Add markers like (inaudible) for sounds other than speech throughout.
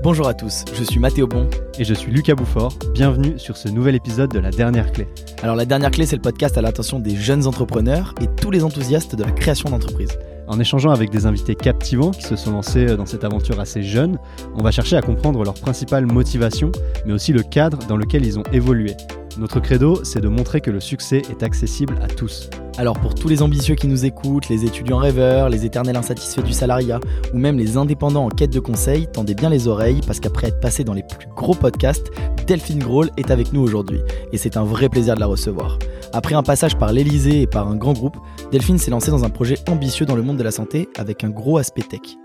Bonjour à tous, je suis Mathéo Bon. Et je suis Lucas Bouffort. Bienvenue sur ce nouvel épisode de La Dernière Clé. Alors La Dernière Clé, c'est le podcast à l'attention des jeunes entrepreneurs et tous les enthousiastes de la création d'entreprise. En échangeant avec des invités captivants qui se sont lancés dans cette aventure assez jeune, on va chercher à comprendre leurs principales motivations, mais aussi le cadre dans lequel ils ont évolué. Notre credo, c'est de montrer que le succès est accessible à tous. Alors pour tous les ambitieux qui nous écoutent, les étudiants rêveurs, les éternels insatisfaits du salariat, ou même les indépendants en quête de conseils, tendez bien les oreilles parce qu'après être passé dans les plus gros podcasts, Delphine Grohl est avec nous aujourd'hui. Et c'est un vrai plaisir de la recevoir. Après un passage par l'Elysée et par un grand groupe, Delphine s'est lancée dans un projet ambitieux dans le monde de la santé avec un gros aspect tech.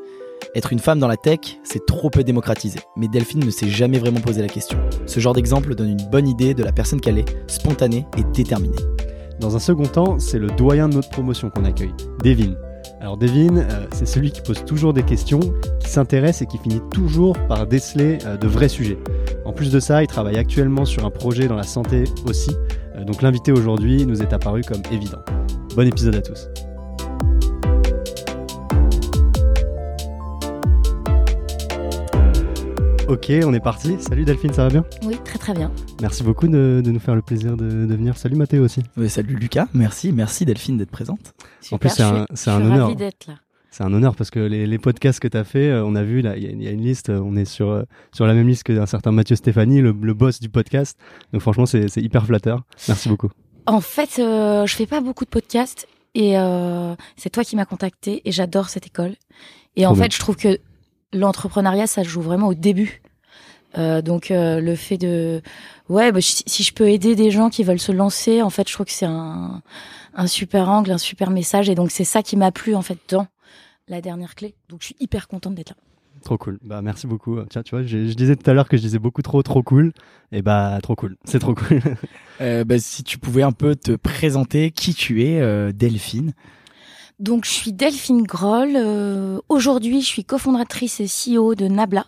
Être une femme dans la tech, c'est trop peu démocratisé, mais Delphine ne s'est jamais vraiment posé la question. Ce genre d'exemple donne une bonne idée de la personne qu'elle est, spontanée et déterminée. Dans un second temps, c'est le doyen de notre promotion qu'on accueille, Devin. Alors Devin, euh, c'est celui qui pose toujours des questions, qui s'intéresse et qui finit toujours par déceler euh, de vrais sujets. En plus de ça, il travaille actuellement sur un projet dans la santé aussi, euh, donc l'invité aujourd'hui nous est apparu comme évident. Bon épisode à tous. Ok, on est parti. Salut Delphine, ça va bien? Oui, très très bien. Merci beaucoup de, nous faire le plaisir de, venir. Salut Mathéo aussi. salut Lucas, merci, merci Delphine d'être présente. en plus, c'est un, c'est un honneur. d'être là. C'est un honneur parce que les, podcasts que tu as fait, euh, on a vu, là, il y, a une liste, euh, on est sur, euh, sur la même liste qu'un certain Mathieu Stéphanie, le, boss du podcast. Donc franchement, c'est, hyper flatteur. Merci beaucoup. En fait, je fais pas beaucoup de podcasts et c'est toi qui m'as contacté et j'adore cette école. Et en fait, je trouve que l'entrepreneuriat, ça joue vraiment au début. Euh, donc euh, le fait de ouais bah, si, je peux aider des gens qui veulent se lancer en fait je trouve que c'est un, un super angle un super message et donc c'est ça qui m'a plu en fait dans la dernière clé donc je suis hyper contente d'être là Trop cool. Bah merci beaucoup. Tiens, tu vois, je, disais tout à l'heure que je disais beaucoup trop, trop cool. Et bah trop cool. C'est trop cool. (laughs) euh, bah, si tu pouvais un peu te présenter qui tu es, euh, Delphine. Donc je suis Delphine Groll. Euh, aujourd'hui, je suis cofondatrice et CEO de Nabla.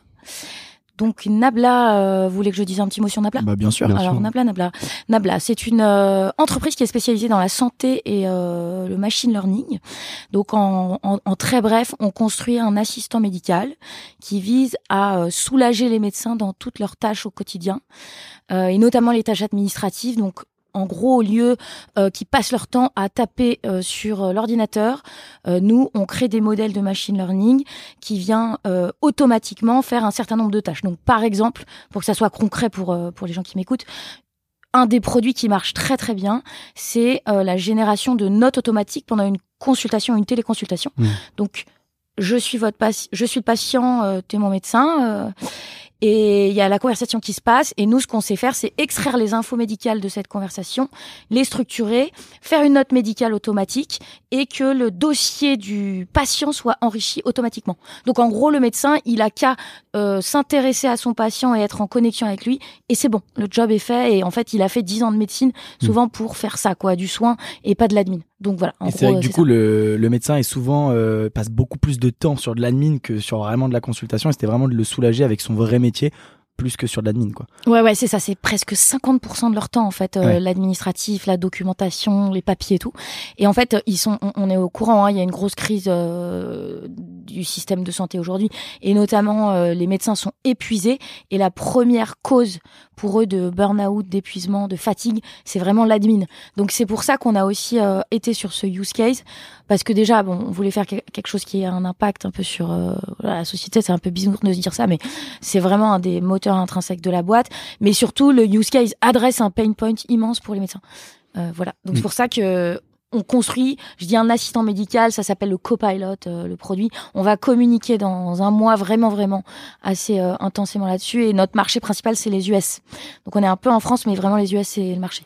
Donc Nabla, euh, vous voulez que je dise un petit mot sur Nabla? Bah, Bien sûr. Alors Nabla, Nabla, Nabla, c'est une euh, entreprise qui est spécialisée dans la santé et euh, le machine learning. Donc en, en, très bref, on construit un assistant médical qui vise à soulager les médecins dans toutes leurs tâches au quotidien et notamment les tâches administratives. Donc en gros, au lieu euh, qui passent leur temps à taper euh, sur euh, l'ordinateur, nous, on crée des modèles de machine learning qui vient automatiquement faire un certain nombre de tâches. Donc, par exemple, pour que ça soit concret pour, pour les gens qui m'écoutent, un des produits qui marche très très bien, c'est la génération de notes automatiques pendant une consultation, une téléconsultation. Mmh. Donc, je suis votre patient, je suis le patient, tu es mon médecin et il y a la conversation qui se passe. Et nous, ce qu'on sait faire, c'est extraire les infos médicales de cette conversation, les structurer, faire une note médicale automatique et que le dossier du patient soit enrichi automatiquement. Donc, en gros, le médecin, il a qu'à euh, s'intéresser à son patient et être en connexion avec lui. Et c'est bon, le job est fait. Et en fait, il a fait 10 ans de médecine, souvent pour faire ça, quoi, du soin et pas de l'admin. Donc voilà. En c'est vrai que du coup, le, le, médecin est souvent euh, passe beaucoup plus de temps sur de l'admin que sur vraiment de la consultation. Et c'était vraiment de le soulager avec son vrai métier নিচে plus que sur l'admin quoi. Ouais ouais c'est ça c'est presque 50% de leur temps en fait euh, l'administratif la documentation les papiers et tout. Et en fait ils sont on, est au courant hein, il y a une grosse crise euh, du système de santé aujourd'hui. Et notamment euh, les médecins sont épuisés. Et la première cause pour eux de burn-out d'épuisement de fatigue c'est vraiment l'admin. Donc c'est pour ça qu'on a aussi été sur ce use case. Parce que déjà bon on voulait faire quelque chose qui ait un impact un peu sur la société. C'est un peu bizarre de se dire ça mais c'est vraiment un des moteurs intrinsèque de la boîte, mais surtout le use case adresse un pain point immense pour les médecins. Euh, voilà. Donc c'est pour ça que on construit, je dis un assistant médical, ça s'appelle le copilot, euh, le produit. On va communiquer dans un mois vraiment, vraiment assez euh, intensément là-dessus. Et notre marché principal, c'est les US. Donc on est un peu en France, mais vraiment les US, c'est le marché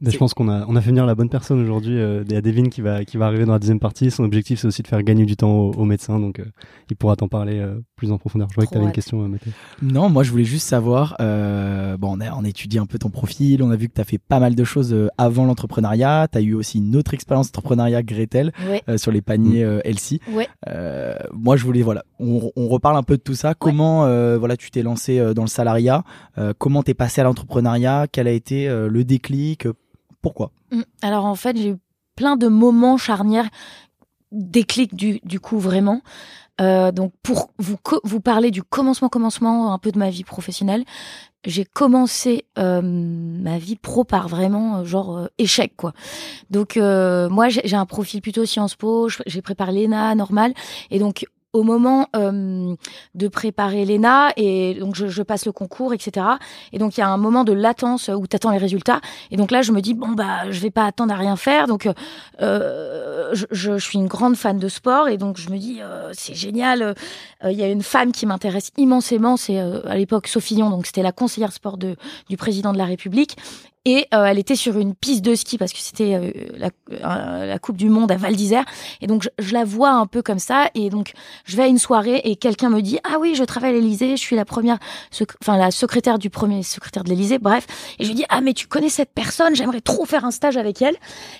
je pense qu'on a, on a fait venir la bonne personne aujourd'hui. Euh, il y a Devin qui va, qui va arriver dans la deuxième partie. Son objectif, c'est aussi de faire gagner du temps aux, médecins. Donc, euh, il pourra t'en parler euh, plus en profondeur. Je vois que tu avais une question, Mathieu. Non, moi, je voulais juste savoir. bon, on a, on étudie un peu ton profil. On a vu que tu as fait pas mal de choses avant l'entrepreneuriat. Tu as eu aussi une autre expérience d'entrepreneuriat, Gretel, sur les paniers mm. Elsie. moi, je voulais, voilà, on, on, reparle un peu de tout ça. Comment, voilà, tu t'es lancé dans le salariat Comment t'es passé à l'entrepreneuriat? Quel a été le déclic pourquoi mm. Alors en fait, j'ai eu plein de moments charnières, déclic du, du coup vraiment. Euh, donc pour vous vous parler du commencement commencement un peu de ma vie professionnelle, j'ai commencé euh, ma vie pro par vraiment euh, genre échec quoi. Donc moi j'ai un profil plutôt Sciences Po, j'ai préparé l'ENA normal et donc au moment euh, de préparer l'ENA et donc je, je, passe le concours, etc. Et donc il y a un moment de latence où tu attends les résultats. Et donc là, je me dis bon bah je vais pas attendre à rien faire. Donc euh, je, je, suis une grande fan de sport et donc je me dis euh, c'est génial. Euh, il y a une femme qui m'intéresse immensément, c'est euh, à l'époque Sophie donc c'était la conseillère sport de, du président de la République et euh, elle était sur une piste de ski parce que c'était euh, la, euh, la, Coupe du Monde à Val d'Isère. Et donc je, je, la vois un peu comme ça. Et donc je vais à une soirée et quelqu'un me dit ah oui je travaille à l'Élysée je suis la première enfin la secrétaire du premier secrétaire de l'Élysée bref et je lui dis ah mais tu connais cette personne j'aimerais trop faire un stage avec elle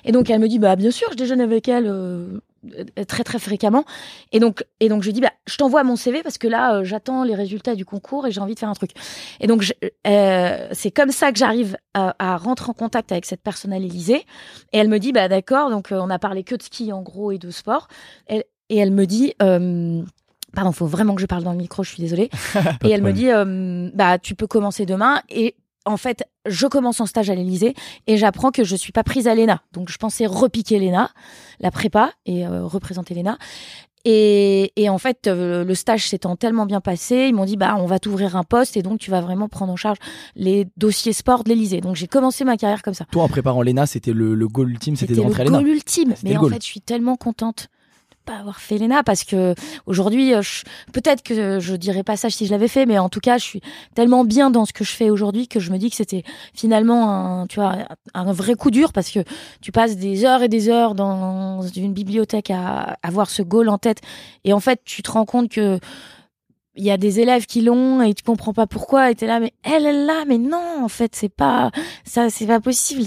et donc elle me dit bah bien sûr je déjeune avec elle euh, très très fréquemment. Et donc et donc je dis bah je t'envoie mon CV parce que là euh, j'attends les résultats du concours et j'ai envie de faire un truc. Et donc euh, c'est comme ça que j'arrive à, à, rentrer en contact avec cette personne à l'Élysée. Et elle me dit bah d'accord donc euh, on a parlé que de ski en gros et de sport. Et, et elle me dit euh, pardon faut vraiment que je parle dans le micro je suis désolée. (laughs) Et elle me dit bah tu peux commencer demain. Et en fait, je commence en stage à l'Elysée et j'apprends que je suis pas prise à l'ENA. Donc, je pensais repiquer l'ENA, la prépa et euh, représenter l'ENA. Et, et, en fait, euh, le stage s'étant tellement bien passé, ils m'ont dit bah on va t'ouvrir un poste et donc tu vas vraiment prendre en charge les dossiers sport de l'Elysée. Donc j'ai commencé ma carrière comme ça. Toi, en préparant l'ENA, c'était le, le, goal ultime, c'était de rentrer à l'ENA. Le goal ultime. Mais en fait, je suis tellement contente pas avoir fait l'ENA parce que aujourd'hui, euh, peut-être que je dirais pas ça si je l'avais fait, mais en tout cas, je suis tellement bien dans ce que je fais aujourd'hui que je me dis que c'était finalement un, tu vois, un vrai coup dur parce que tu passes des heures et des heures dans une bibliothèque à avoir ce goal en tête. Et en fait, tu te rends compte que il y a des élèves qui l'ont et tu comprends pas pourquoi et t'es là mais elle elle l'a mais non en fait c'est pas ça c'est pas possible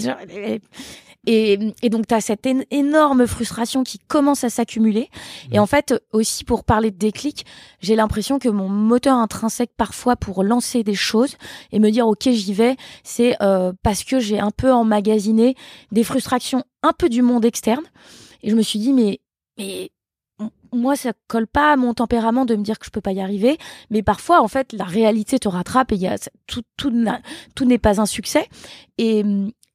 et, et donc, tu as cette énorme frustration qui commence à s'accumuler. Et en fait, aussi pour parler de déclic, j'ai l'impression que mon moteur intrinsèque parfois pour lancer des choses et me dire, OK, j'y vais, c'est euh, parce que j'ai un peu emmagasiné des frustrations un peu du monde externe. Et je me suis dit, mais, mais moi, ça colle pas à mon tempérament de me dire que je peux pas y arriver, mais parfois, en fait, la réalité te rattrape et il y a tout, tout, tout n'est pas un succès. Et,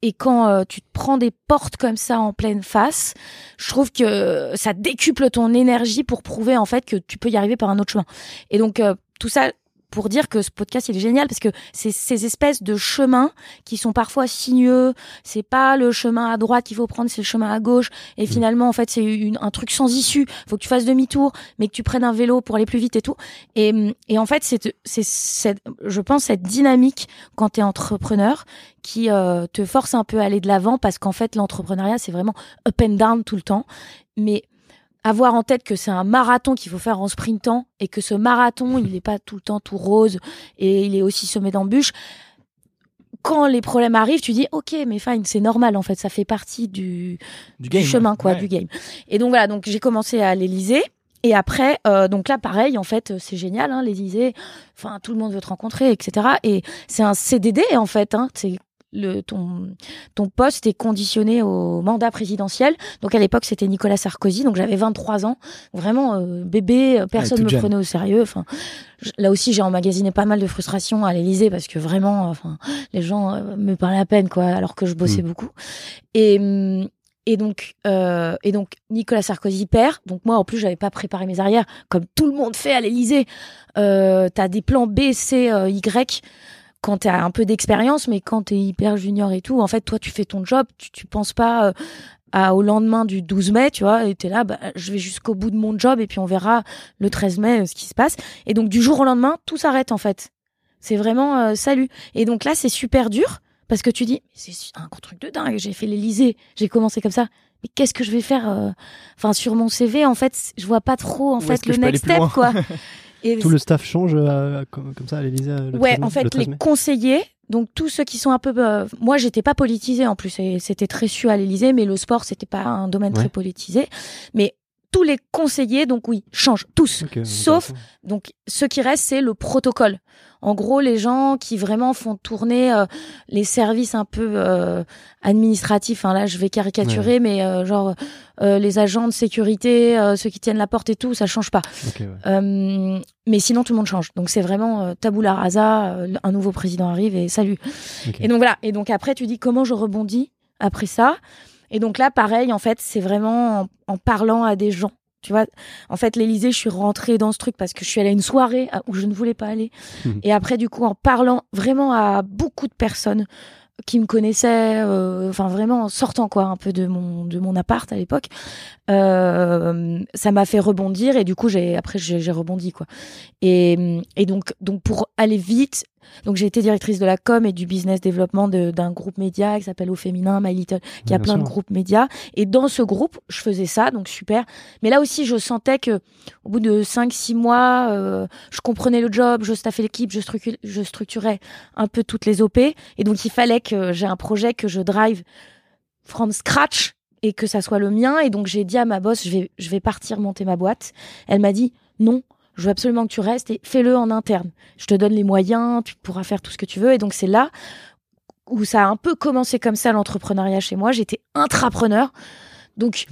et quand euh, tu te prends des portes comme ça en pleine face, je trouve que ça décuple ton énergie pour prouver en fait que tu peux y arriver par un autre chemin. Et donc euh, tout ça, pour dire que ce podcast il est génial parce que c'est ces espèces de chemins qui sont parfois sinueux. C'est pas le chemin à droite qu'il faut prendre, c'est le chemin à gauche. Et mmh. finalement, en fait, c'est un truc sans issue. Faut que tu fasses demi-tour, mais que tu prennes un vélo pour aller plus vite et tout. Et, et en fait, c'est c'est je pense cette dynamique quand tu es entrepreneur qui euh, te force un peu à aller de l'avant parce qu'en fait, l'entrepreneuriat c'est vraiment up and down tout le temps. Mais avoir en tête que c'est un marathon qu'il faut faire en sprintant et que ce marathon, il n'est pas tout le temps tout rose et il est aussi semé d'embûches. Quand les problèmes arrivent, tu dis ok, mais fine, c'est normal en fait, ça fait partie du, du, game, chemin quoi, du game. Et donc voilà, donc j'ai commencé à l'Elysée. Et après, euh, donc là, pareil, en fait, c'est génial, hein, l'Élysée. Enfin, tout le monde veut te rencontrer, etc. Et c'est un CDD, en fait. Hein, c'est le, ton, ton poste est conditionné au mandat présidentiel. Donc à l'époque, c'était Nicolas Sarkozy. Donc j'avais 23 ans. Vraiment euh, bébé, euh, personne ne me prenait au sérieux. Enfin, là aussi, j'ai emmagasiné pas mal de frustration à l'Élysée parce que vraiment, enfin, les gens euh, me parlaient à peine, quoi, alors que je bossais mmh. beaucoup. Et, mm, et donc, euh, et donc Nicolas Sarkozy perd. Donc moi, en plus, j'avais pas préparé mes arrières, comme tout le monde fait à l'Élysée. Euh, T'as des plans B, C, Y quand tu as un peu d'expérience, mais quand tu es hyper junior et tout, en fait, toi, tu fais ton job, tu, tu penses pas euh, à, au lendemain du 12 mai, tu vois, et tu es là, bah, je vais jusqu'au bout de mon job et puis on verra le 13 mai euh, ce qui se passe. Et donc, du jour au lendemain, tout s'arrête, en fait. C'est vraiment euh, salut. Et donc là, c'est super dur parce que tu dis, c'est un gros truc de dingue, j'ai fait l'Elysée, j'ai commencé comme ça. Mais qu'est-ce que je vais faire Enfin, sur mon CV, en fait, je vois pas trop, en fait, le next step, quoi. (laughs) Et Tout le staff change euh, comme, ça à l'Élysée Ouais, en fait, les conseillers, donc tous ceux qui sont un peu... Euh, moi, j'étais pas politisée en plus, c'était très su à l'Élysée, mais le sport, c'était pas un domaine très politisé. Mais tous les conseillers, donc oui, changent tous, sauf donc ce qui reste, c'est le protocole. En gros, les gens qui vraiment font tourner euh, les services un peu euh, administratifs. Hein, là, je vais caricaturer, mais euh, genre euh, les agents de sécurité, euh, ceux qui tiennent la porte et tout, ça change pas. Ouais. Mais sinon, tout le monde change. Donc c'est vraiment euh, tabula rasa. euh, un nouveau président arrive et salut. Et donc voilà. Et donc après, tu dis comment je rebondis après ça. Et donc là, pareil, en fait, c'est vraiment en, en parlant à des gens. Tu vois, en fait, l'Élysée, je suis rentrée dans ce truc parce que je suis allée à une soirée où je ne voulais pas aller. Mhm. Et après, du coup, en parlant vraiment à beaucoup de personnes qui me connaissaient, euh, enfin vraiment en sortant quoi, un peu de mon de mon appart à l'époque, euh, ça m'a fait rebondir et du coup, j'ai après j'ai rebondi quoi. Et et donc donc pour aller vite, donc j'ai été directrice de la com et du business développement d'un groupe média qui s'appelle Au Féminin, My Little qui a Bien plein de groupes médias. Et dans ce groupe, je faisais ça, donc super. Mais là aussi, je sentais que au bout de 5-6 mois, euh, je comprenais le job, je staffais l'équipe, je, structu- je structurais un peu toutes les OP. Et donc, il fallait que j'ai un projet que je drive from scratch et que ça soit le mien. Et donc, j'ai dit à ma boss, je vais, je vais partir monter ma boîte. Elle m'a dit, non, je veux absolument que tu restes et fais-le en interne. Je te donne les moyens, tu pourras faire tout ce que tu veux. Et donc, c'est là où ça a un peu commencé comme ça l'entrepreneuriat chez moi. J'étais intrapreneur. Donc,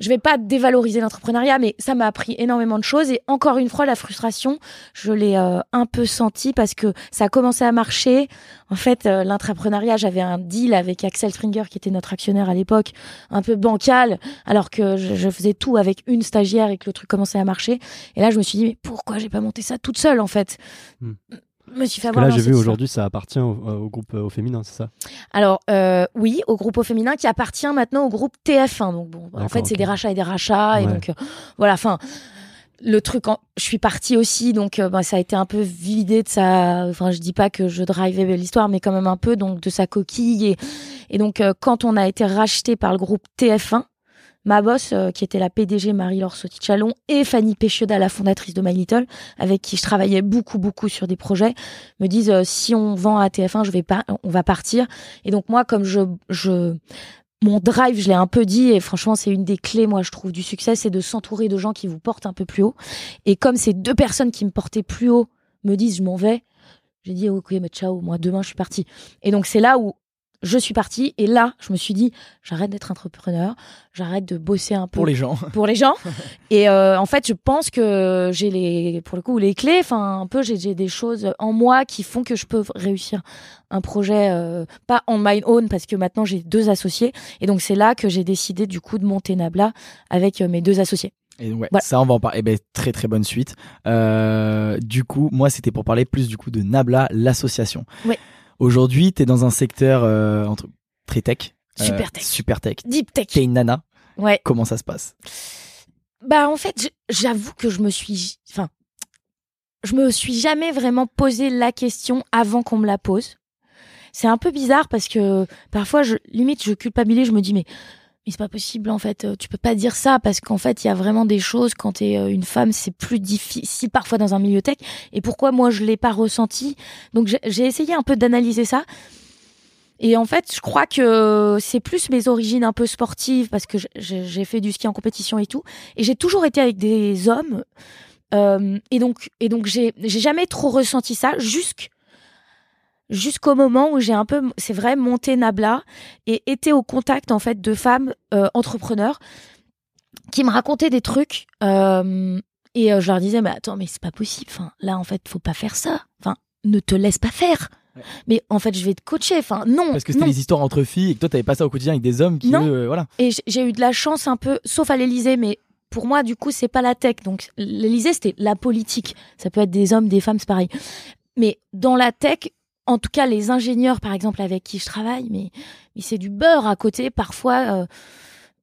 je vais pas dévaloriser l'entrepreneuriat, mais ça m'a appris énormément de choses. Et encore une fois, la frustration, je l'ai euh, un peu senti parce que ça a commencé à marcher. En fait, euh, l'entrepreneuriat, j'avais un deal avec Axel Springer, qui était notre actionnaire à l'époque, un peu bancal, alors que je, je faisais tout avec une stagiaire et que le truc commençait à marcher. Et là, je me suis dit, mais pourquoi j'ai pas monté ça toute seule, en fait? Hmm. Je me suis fait avoir là, j'ai vu aujourd'hui, ça appartient au, au groupe euh, au féminin, c'est ça? Alors euh, oui, au groupe au féminin qui appartient maintenant au groupe TF1. Donc bon, en fait c'est des rachats et des rachats et donc euh, voilà. Enfin, le truc, en... je suis partie aussi, donc euh, bah, ça a été un peu vidé de sa. Enfin, je dis pas que je drivais l'histoire, mais quand même un peu donc de sa coquille et et donc euh, quand on a été racheté par le groupe TF1. Ma boss, euh, qui était la PDG Marie-Laure Sauty-Chalon, et Fanny Péchioda, la fondatrice de My Little, avec qui je travaillais beaucoup, beaucoup sur des projets, me disent euh, si on vend à TF1, je vais pas, on va partir. Et donc moi, comme je, je, mon drive, je l'ai un peu dit, et franchement, c'est une des clés, moi, je trouve, du succès, c'est de s'entourer de gens qui vous portent un peu plus haut. Et comme ces deux personnes qui me portaient plus haut me disent, je m'en vais, j'ai dit, ok, mais ciao, moi, demain, je suis partie. Et donc, c'est là où je suis partie, et là, je me suis dit, j'arrête d'être entrepreneur, j'arrête de bosser un peu Pour les gens. (laughs) pour les gens. (laughs) Et euh, en fait, je pense que j'ai les, pour le coup, les clés. Enfin, un peu, j'ai des choses en moi qui font que je peux réussir un projet, euh, pas on my own, parce que maintenant j'ai deux associés. Et donc c'est là que j'ai décidé du coup de monter Nabla avec euh, mes deux associés. Et ouais, Voilà. ça on va en parler. Eh ben, très très bonne suite. Du coup, moi c'était pour parler plus du coup de Nabla, l'association. Ouais. Aujourd'hui, tu es dans un secteur euh, entre très tech. euh, Super tech. super tech. Deep tech. T'es une nana. Ouais. Comment ça se passe? Bah en fait, j'avoue que je me suis, enfin, je me suis jamais vraiment posé la question avant qu'on me la pose. C'est un peu bizarre parce que parfois, je, limite, je culpabilise, je me dis mais mais c'est pas possible en fait, euh, tu peux pas dire ça parce qu'en fait, il y a vraiment des choses quand t'es euh, une femme, c'est plus difficile parfois dans un milieu tech. Et pourquoi moi je l'ai pas ressenti? Donc j'ai- essayé un peu d'analyser ça. Et en fait, je crois que c'est plus mes origines un peu sportives parce que j'ai fait du ski en compétition et tout. Et j'ai toujours été avec des hommes. Euh, et donc, et donc j'ai jamais trop ressenti ça jusqu'à jusqu'au moment où j'ai un peu, c'est vrai, monté Nabla et été au contact en fait de femmes euh, entrepreneurs qui me racontaient des trucs euh, et euh, je leur disais mais attends mais c'est pas possible. Enfin là en fait faut pas faire ça. Enfin ne te laisse pas faire. Ouais. Mais en fait je vais te coacher. Enfin non. Parce que c'était les histoires entre filles et que toi t'avais pas ça au quotidien avec des hommes qui Non. euh, voilà. Et j'ai eu de la chance un peu, sauf à l'Élysée, mais pour moi, du coup, c'est pas la tech. Donc, l'Élysée, c'était la politique. Ça peut être des hommes, des femmes, c'est pareil. Mais dans la tech, en tout cas, les ingénieurs, par exemple, avec qui je travaille, mais, c'est du beurre à côté, parfois. euh,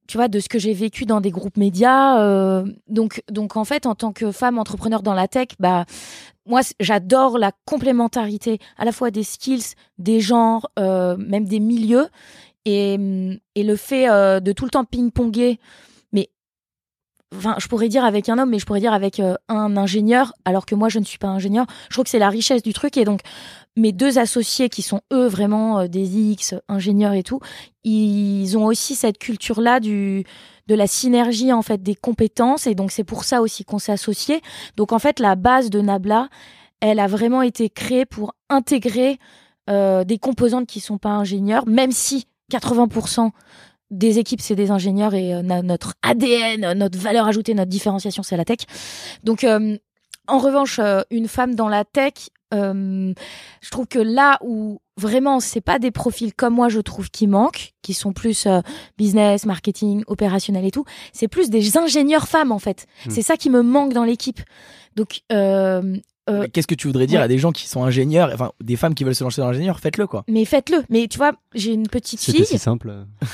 tu vois, de ce que j'ai vécu dans des groupes médias. euh, donc, en fait, en tant que femme entrepreneur dans la tech, bah, moi, j'adore la complémentarité à la fois des skills, des genres, euh, même des milieux. Et, le fait de tout le temps ping-ponger, enfin, je pourrais dire avec un homme, mais je pourrais dire avec euh, un ingénieur, alors que moi, je ne suis pas ingénieur. Je trouve que c'est la richesse du truc. Et donc, mes deux associés, qui sont eux vraiment euh, des X, ingénieurs et tout, ils ont aussi cette culture-là du de la synergie en fait des compétences et donc c'est pour ça aussi qu'on s'est associés. Donc en fait la base de Nabla, elle a vraiment été créée pour intégrer euh, des composantes qui sont pas ingénieurs, même si 80% des équipes, c'est des ingénieurs et euh, notre ADN, notre valeur ajoutée, notre différenciation, c'est la tech. Donc, euh, en revanche, euh, une femme dans la tech, je trouve que là où vraiment c'est pas des profils comme moi, je trouve qui manquent, qui sont plus business, marketing, opérationnel et tout, c'est plus des ingénieurs femmes en fait. Hmm. C'est ça qui me manque dans l'équipe. Donc euh, qu'est-ce que tu voudrais dire à des gens qui sont ingénieurs, enfin des femmes qui veulent se lancer dans l'ingénieur Faites-le quoi. Mais faites-le. Mais tu vois, j'ai une petite fille. C'est simple.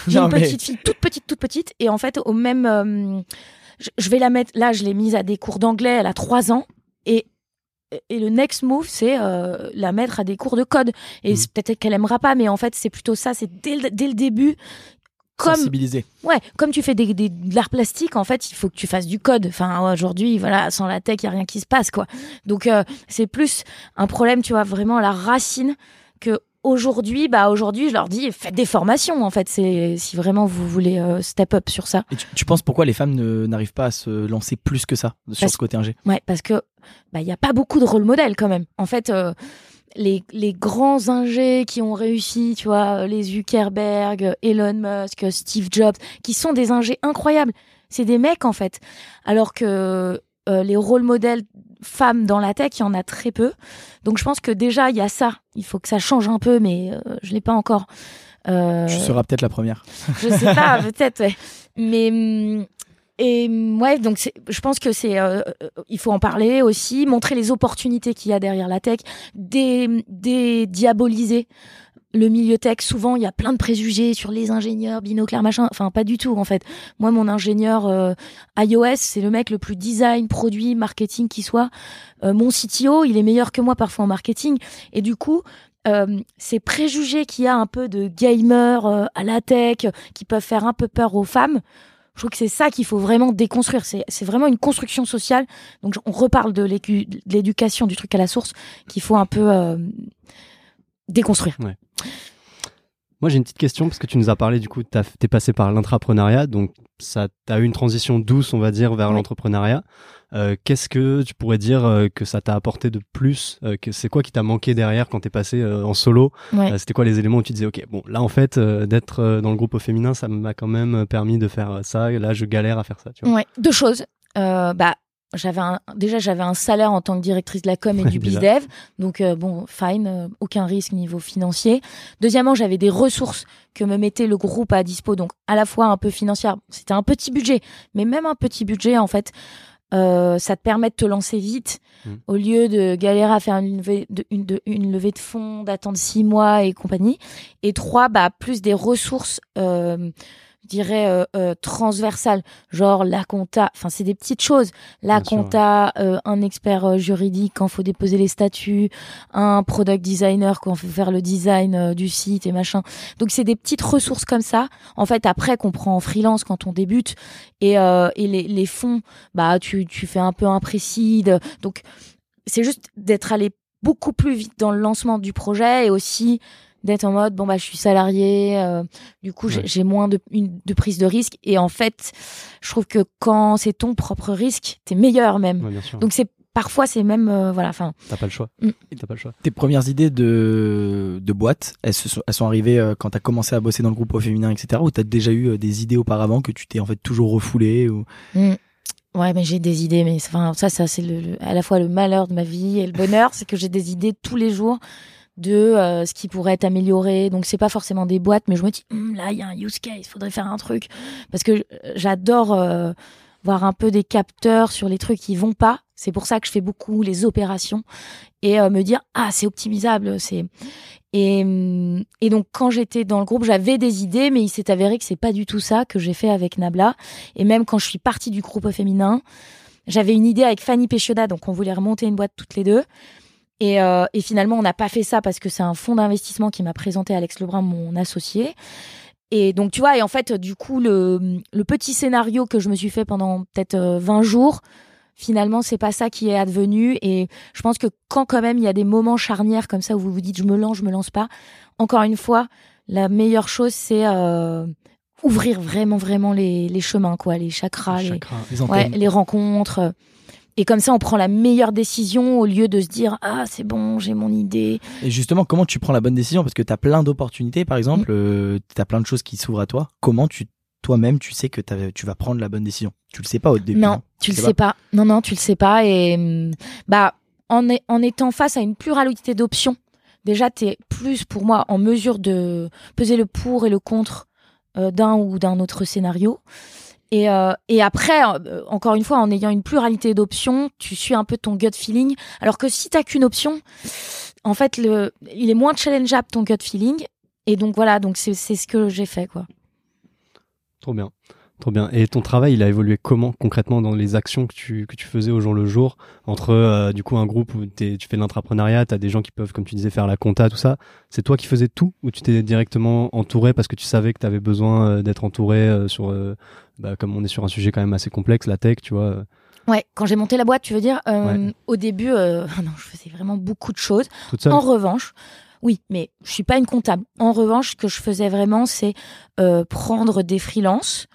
J'ai une petite fille toute petite, toute petite, et en fait au même, euh, je vais la mettre. Là, je l'ai mise à des cours d'anglais. Elle a trois ans et et le next move, c'est euh, la mettre à des cours de code. Et mmh. peut-être qu'elle aimera pas, mais en fait, c'est plutôt ça. C'est dès, dès le début, comme sensibiliser. Ouais, comme tu fais des, des, de l'art plastique, en fait, il faut que tu fasses du code. Enfin, aujourd'hui, voilà, sans la tech, il y a rien qui se passe, quoi. Donc, euh, c'est plus un problème, tu vois, vraiment la racine que aujourd'hui, bah aujourd'hui, je leur dis faites des formations. En fait, c'est si vraiment vous voulez euh, step up sur ça. Et tu, penses pourquoi les femmes n'arrivent pas à se lancer plus que ça sur ce côté ingé Ouais, parce que bah il y a pas beaucoup de rôle modèle quand même. En fait. Euh, les, les grands ingés qui ont réussi, tu vois, les Zuckerberg, Elon Musk, Steve Jobs, qui sont des ingés incroyables. C'est des mecs en fait. Alors que euh, les rôles modèles femmes dans la tech, il y en a très peu. Donc je pense que déjà il y a ça. Il faut que ça change un peu, mais euh, je l'ai pas encore. Euh... Tu seras peut-être la première. Je sais pas, (laughs) peut-être. Ouais. Mais hum, et mm, ouais, donc je pense que c'est, euh, euh, il faut en parler aussi, montrer les opportunités qu'il y a derrière la tech, des le milieu tech. Souvent, il y a plein de préjugés sur les ingénieurs, binoclars, machin. Enfin, pas du tout en fait. Moi, mon ingénieur euh, iOS, c'est le mec le plus design, produit, marketing qui soit. mon CTO, il est meilleur que moi parfois en marketing. Et du coup, ces préjugés qu'il y a un peu de gamers à la tech, qui peuvent faire un peu peur aux femmes je trouve que c'est ça qu'il faut vraiment déconstruire. C'est vraiment une construction sociale. Donc on reparle de l'éducation, du truc à la source, qu'il faut un peu euh, déconstruire. Moi, j'ai une petite question parce que tu nous as parlé, du coup, tu es passé par l'intrapreneuriat, donc ça as eu une transition douce, on va dire, vers l'entrepreneuriat. Euh, qu'est-ce que tu pourrais dire euh, que ça t'a apporté de plus euh, C'est quoi qui t'a manqué derrière quand t'es passé en solo? C'était quoi les éléments où tu disais, ok, bon, là en fait, d'être dans le groupe au féminin, ça m'a quand même permis de faire ça. Et là, je galère à faire ça. Tu vois ouais, deux choses. bah, j'avais déjà j'avais un salaire en tant que directrice de la com et du bizdev. Donc bon fine aucun risque niveau financier. Deuxièmement j'avais des ressources que me mettait le groupe à dispo donc à la fois un peu financière. C'était un petit budget mais même un petit budget en fait euh, ça te permet de te lancer vite. Mmh. au lieu de galérer à faire une levée de, une, une levée de fonds, d'attendre six mois et compagnie. Et trois, bah, plus des ressources euh, je dirais euh, euh, genre la compta, enfin c'est des petites choses, la compta, euh, un expert euh, juridique quand faut déposer les statuts, un product designer quand faut faire le design du site et machin. Donc c'est des petites ressources comme ça. En fait après qu'on prend en freelance quand on débute et, et les, les fonds, bah tu tu fais un peu imprécis. Donc c'est juste d'être allé beaucoup plus vite dans le lancement du projet et aussi d'être en mode bon bah je suis salarié euh, du coup j'ai moins de, une, de prise de risque. Et en fait je trouve que quand c'est ton propre risque t'es meilleur même. Donc c'est parfois c'est même euh, voilà enfin t'as pas le choix. Mm. t'as pas le choix. Tes premières idées de de boîte elles, sont, elles sont arrivées euh, quand t'as commencé à bosser dans le groupe au féminin etc ou t'as déjà eu des idées auparavant que tu t'es en fait toujours refoulé ou? Mm. Ouais, mais j'ai des idées, mais enfin ça, ça c'est le, à la fois le malheur de ma vie et le bonheur, c'est que j'ai des idées tous les jours de euh, ce qui pourrait être amélioré. Donc c'est pas forcément des boîtes, mais je me dis hum, là il y a un use case, faudrait faire un truc parce que euh, j'adore euh, voir un peu des capteurs sur les trucs qui vont pas. C'est pour ça que je fais beaucoup les opérations et me dire ah c'est optimisable, c'est et, hum, et donc quand j'étais dans le groupe, j'avais des idées, mais il s'est avéré que c'est pas du tout ça que j'ai fait avec Nabla. Et même quand je suis partie du groupe féminin, j'avais une idée avec Fanny Péchioda, donc on voulait remonter une boîte toutes les deux. Et, euh, et finalement, on n'a pas fait ça parce que c'est un fonds d'investissement qui m'a présenté Alex Lebrun, mon associé. et donc, tu vois, et en fait, du coup, le, le petit scénario que je me suis fait pendant peut-être 20 jours, finalement, c'est pas ça qui est advenu. Et je pense que quand quand même il y a des moments charnières comme ça où vous vous dites je me lance, je me lance pas, encore une fois, la meilleure chose, c'est euh, ouvrir vraiment, vraiment les, les, chemins, quoi, les chakras, les, les, les rencontres. Et comme ça, on prend la meilleure décision au lieu de se dire Ah, c'est bon, j'ai mon idée. Et justement, comment tu prends la bonne décision? Parce que tu as plein d'opportunités, par exemple, mm. euh, tu as plein de choses qui s'ouvrent à toi. Comment tu toi-même, tu sais que tu vas prendre la bonne décision? Tu le sais pas au début Non, tu le sais pas. Non, non, tu le sais pas. Et mm, bah, en, en étant face à une pluralité d'options, déjà, tu es plus, pour moi, en mesure de peser le pour et le contre euh, d'un ou d'un autre scénario. Et, euh, et après, euh, encore une fois, en ayant une pluralité d'options, tu suis un peu ton gut feeling. Alors que si t'as qu'une option, en fait, le, il est moins challengeable ton gut feeling. Et donc voilà, donc c'est ce que j'ai fait, quoi. Trop bien. Trop bien. Et ton travail, il a évolué comment concrètement dans les actions que tu, que tu faisais au jour le jour entre euh, du coup un groupe où tu fais de l'entrepreneuriat, tu as des gens qui peuvent, comme tu disais, faire la compta, tout ça. C'est toi qui faisais tout ou tu t'es directement entouré parce que tu savais que tu avais besoin euh, d'être entouré euh, sur, bah, comme on est sur un sujet quand même assez complexe, la tech, tu vois. Ouais, quand j'ai monté la boîte, tu veux dire, au début, (laughs) non, je faisais vraiment beaucoup de choses. En revanche, oui, mais je suis pas une comptable. En revanche, ce que je faisais vraiment, c'est prendre des freelances.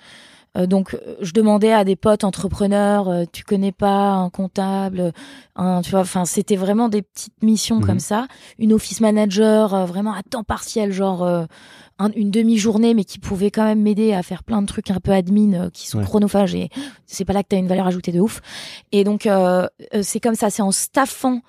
Euh, donc, euh, je demandais à des potes entrepreneurs, euh, tu connais pas un comptable, un, tu vois, enfin, c'était vraiment des petites missions mhm. comme ça. Une office manager, vraiment à temps partiel, genre une demi-journée, mais qui pouvait quand même m'aider à faire plein de trucs un peu admin qui sont chronophages et c'est pas là que tu as une valeur ajoutée de ouf. Et donc, c'est comme ça, c'est en staffant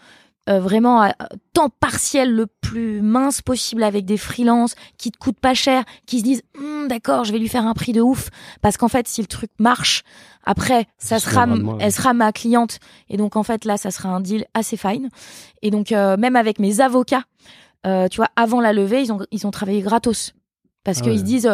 vraiment à temps partiel le plus mince possible avec des freelances qui te coûtent pas cher, qui se disent hm, d'accord, je vais lui faire un prix de ouf. Parce qu'en fait si le truc marche, après ça sera elle sera ma cliente. Et donc en fait là ça sera un deal assez fine. Et donc euh, même avec mes avocats, euh, tu vois, avant la levée, ils ont ils ont travaillé gratos. Parce ah qu'ils se disent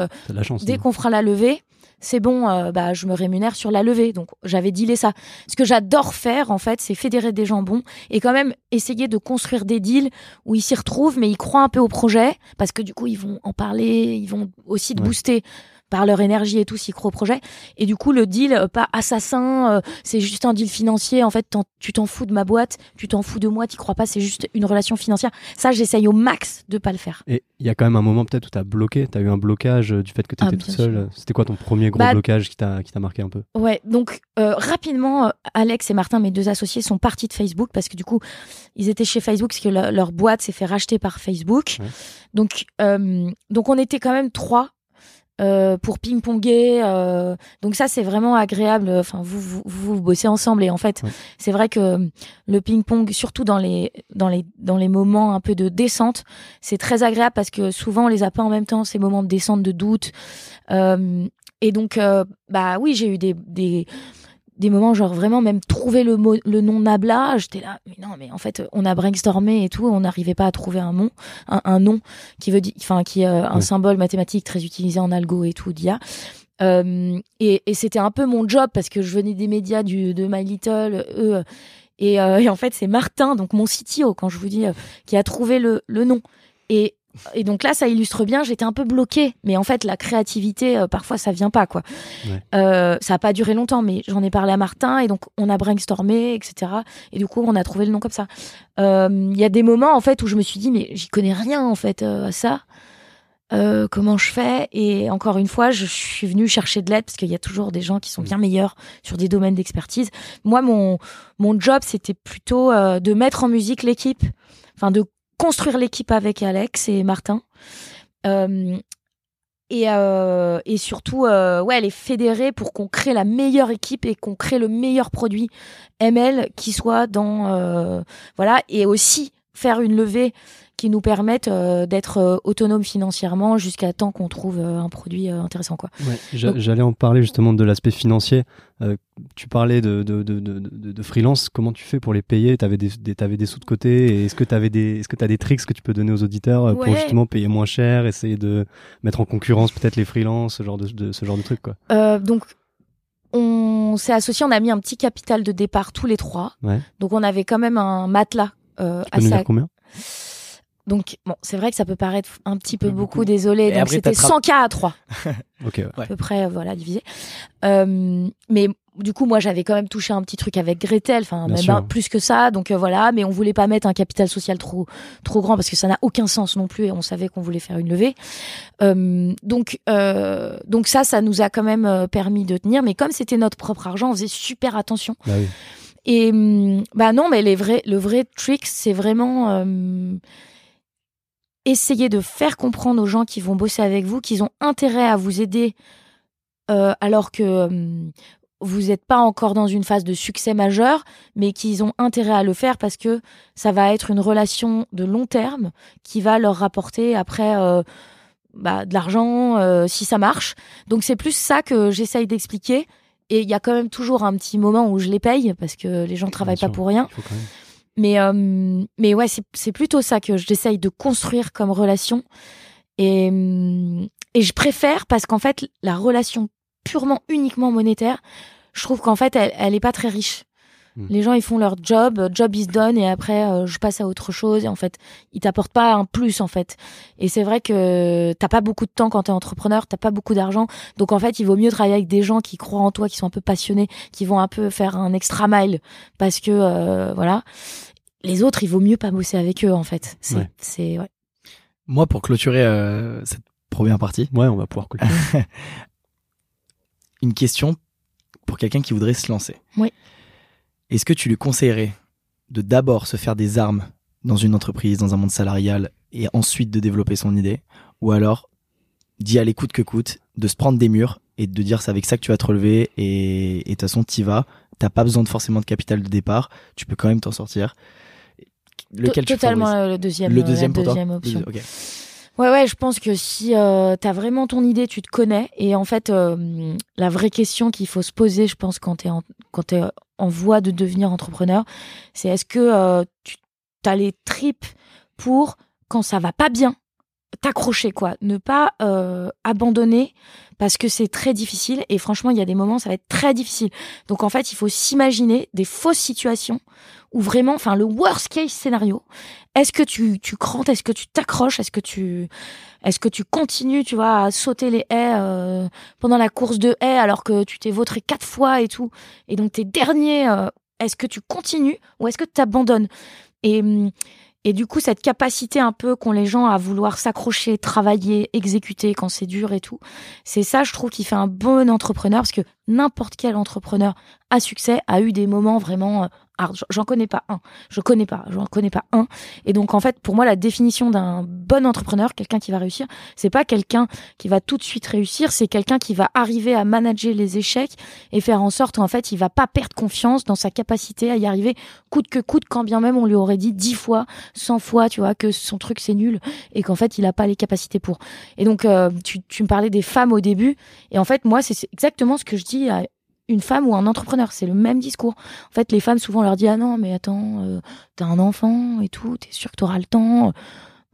dès qu'on fera la levée, c'est bon, euh, bah, je me rémunère sur la levée. Donc j'avais dealé ça. Ce que j'adore faire, en fait, c'est fédérer des gens bons et quand même essayer de construire des deals où ils s'y retrouvent, mais ils croient un peu au projet parce que du coup, ils vont en parler, ils vont aussi te booster par leur énergie et tout s'y croient au projet. Et du coup, le deal, euh, pas assassin, euh, c'est juste un deal financier. En fait, tu t'en fous de ma boîte, tu t'en fous de moi, t'y crois pas, c'est juste une relation financière. Ça, j'essaye au max de pas le faire. Et il y a quand même un moment peut-être où tu as bloqué, tu as eu un blocage euh, du fait que tu étais ah, toute seule. C'était quoi ton premier gros bah, blocage qui t'a marqué un peu? Ouais, donc rapidement, Alex et Martin, mes deux associés, sont partis de Facebook parce que du coup, ils étaient chez Facebook parce que leur boîte s'est fait racheter par Facebook. Donc, donc on était quand même trois euh, pour ping-ponger. Euh, donc ça, c'est vraiment agréable. Enfin, vous, vous, vous bossez ensemble et en fait, c'est vrai que le ping-pong, surtout dans les dans les dans les moments un peu de descente, c'est très agréable parce que souvent on les a pas en même temps ces moments de descente, de doute. Euh, et donc, euh, bah oui, j'ai eu des, des des moments genre vraiment même trouver le mot le nom Nabla j'étais là mais non mais en fait on a brainstormé et tout on n'arrivait pas à trouver un nom un, nom qui veut dire enfin qui est un symbole mathématique très utilisé en algo et tout d'IA euh, et, et c'était un peu mon job parce que je venais des médias du de My Little eux et, euh, et en fait c'est Martin donc mon CTO quand je vous dis euh, qui a trouvé le le nom. Et et donc là, ça illustre bien. J'étais un peu bloquée, mais en fait, la créativité, euh, parfois, ça vient pas, quoi. Euh, ça a pas duré longtemps, mais j'en ai parlé à Martin, et donc on a brainstormé, etc. Et du coup, on a trouvé le nom comme ça. Euh, il y a des moments, en fait, où je me suis dit, mais j'y connais rien, en fait, à ça. comment je fais? Et encore une fois, je suis venue chercher de l'aide parce qu'il y a toujours des gens qui sont bien meilleurs sur des domaines d'expertise. Moi, mon mon job, c'était plutôt de mettre en musique l'équipe, enfin de construire l'équipe avec Alex et Martin. Euh, et, euh, et surtout, euh, ouais, les fédérer pour qu'on crée la meilleure équipe et qu'on crée le meilleur produit ML qui soit dans. Euh, voilà, et aussi faire une levée qui nous permettent euh, d'être euh, autonomes financièrement jusqu'à temps qu'on trouve euh, un produit intéressant. Quoi. J'allais en parler justement de l'aspect financier. tu parlais de, de, de, de, freelance. Comment tu fais pour les payer? Tu avais des, des, avais des sous de côté. Est-ce que tu avais des, est-ce que as des tricks que tu peux donner aux auditeurs pour justement payer moins cher, essayer de mettre en concurrence peut-être les freelances, ce genre de, ce genre de trucs quoi? donc on s'est associé, on a mis un petit capital de départ tous les trois. Donc on avait quand même un matelas. Tu peux combien? Donc, bon, c'est vrai que ça peut paraître un petit peu Beaucoup. beaucoup, désolé. Et Donc, c'était t'attrapes- 100 cas à 3, (laughs) Ok, ouais. À peu près, voilà, divisé. Euh, mais du coup, moi, j'avais quand même touché un petit truc avec Gretel, enfin, même un- plus que ça. Donc, euh, voilà, mais on voulait pas mettre un capital social trop, trop grand parce que ça n'a aucun sens non plus et on savait qu'on voulait faire une levée. Euh, donc, euh, donc ça, ça nous a quand même euh, permis de tenir. Mais comme c'était notre propre argent, on faisait super attention. Bah oui. Et hum, bah non, mais les vrais, le vrai trick, c'est vraiment euh, essayer de faire comprendre aux gens qui vont bosser avec vous qu'ils ont intérêt à vous aider euh, alors que hum, vous n'êtes pas encore dans une phase de succès majeur, mais qu'ils ont intérêt à le faire parce que ça va être une relation de long terme qui va leur rapporter après euh, bah, de l'argent euh, si ça marche. Donc c'est plus ça que j'essaye d'expliquer. Et il y a quand même toujours un petit moment où je les paye parce que les gens travaillent Bien pas pour rien. Il faut quand même. Mais, euh, mais ouais, c'est plutôt ça que j'essaye de construire comme relation. Et, et je préfère parce qu'en fait, la relation purement, uniquement monétaire, je trouve qu'en fait, elle, elle est pas très riche. Hmm. Les gens, ils font leur job, euh, job is done, et après, euh, je passe à autre chose. Et en fait, ils t'apportent pas un plus, en fait. Et c'est vrai que t'as pas beaucoup de temps quand t'es entrepreneur, t'as pas beaucoup d'argent. Donc, en fait, il vaut mieux travailler avec des gens qui croient en toi, qui sont un peu passionnés, qui vont un peu faire un extra mile parce que, euh, voilà. Les autres, il vaut mieux pas bosser avec eux, en fait. C'est, Ouais. c'est, ouais. Moi, pour clôturer euh, cette première partie, Ouais, on va pouvoir couler. (laughs) une question pour quelqu'un qui voudrait se lancer. Oui. Est-ce que tu lui conseillerais de d'abord se faire des armes dans une entreprise, dans un monde salarial, et ensuite de développer son idée? Ou alors d'y aller coûte que coûte, de se prendre des murs et de dire c'est avec ça que tu vas te relever et de toute façon t'y vas. T'as pas besoin de forcément de capital de départ, tu peux quand même t'en sortir. Lequel tu Totalement favorises le, deuxième, Le euh, deuxième la pour toi deuxième option. Ok. Ouais, ouais, je pense que si euh, t'as vraiment ton idée, tu te connais. Et en fait, euh, la vraie question qu'il faut se poser, je pense, quand t'es en, t'es en voie de devenir entrepreneur, c'est est-ce que euh, tu as les tripes pour, quand ça va pas bien, t'accrocher, quoi. Ne pas euh, abandonner parce que c'est très difficile. Et franchement, il y a des moments, ça va être très difficile. Donc, en fait, il faut s'imaginer des fausses situations où vraiment, enfin, le worst case scénario, est-ce que tu, crantes, est-ce que tu t'accroches, est-ce que tu, continues, tu à sauter les haies euh, pendant la course de haies alors que tu t'es vautré quatre fois et tout, et donc t'es dernier, euh, est-ce que tu continues ou est-ce que tu t'abandonnes? Et, et du coup, cette capacité un peu qu'ont les gens à vouloir s'accrocher, travailler, exécuter quand c'est dur et tout, c'est ça, je trouve, qui fait un bon entrepreneur parce que n'importe quel entrepreneur à succès a eu des moments vraiment euh, hard. J'en- connais pas un. Je connais pas. J'en connais pas un. Et donc, en fait, pour moi, la définition d'un bon entrepreneur, quelqu'un qui va réussir, c'est pas quelqu'un qui va tout de suite réussir, c'est quelqu'un qui va arriver à manager les échecs et faire en sorte, en fait, il va pas perdre confiance dans sa capacité à y arriver coûte que coûte, quand bien même on lui aurait dit dix fois, cent fois, tu vois, que son truc c'est nul et qu'en fait, il a pas les capacités pour. Et donc, euh, tu, tu me parlais des femmes au début. Et en fait, moi, c'est exactement ce que je dis à une femme ou un entrepreneur. C'est le même discours. En fait, les femmes, souvent, on leur dit Ah non, mais attends, euh, t'as un enfant et tout, t'es sûr que t'auras le temps.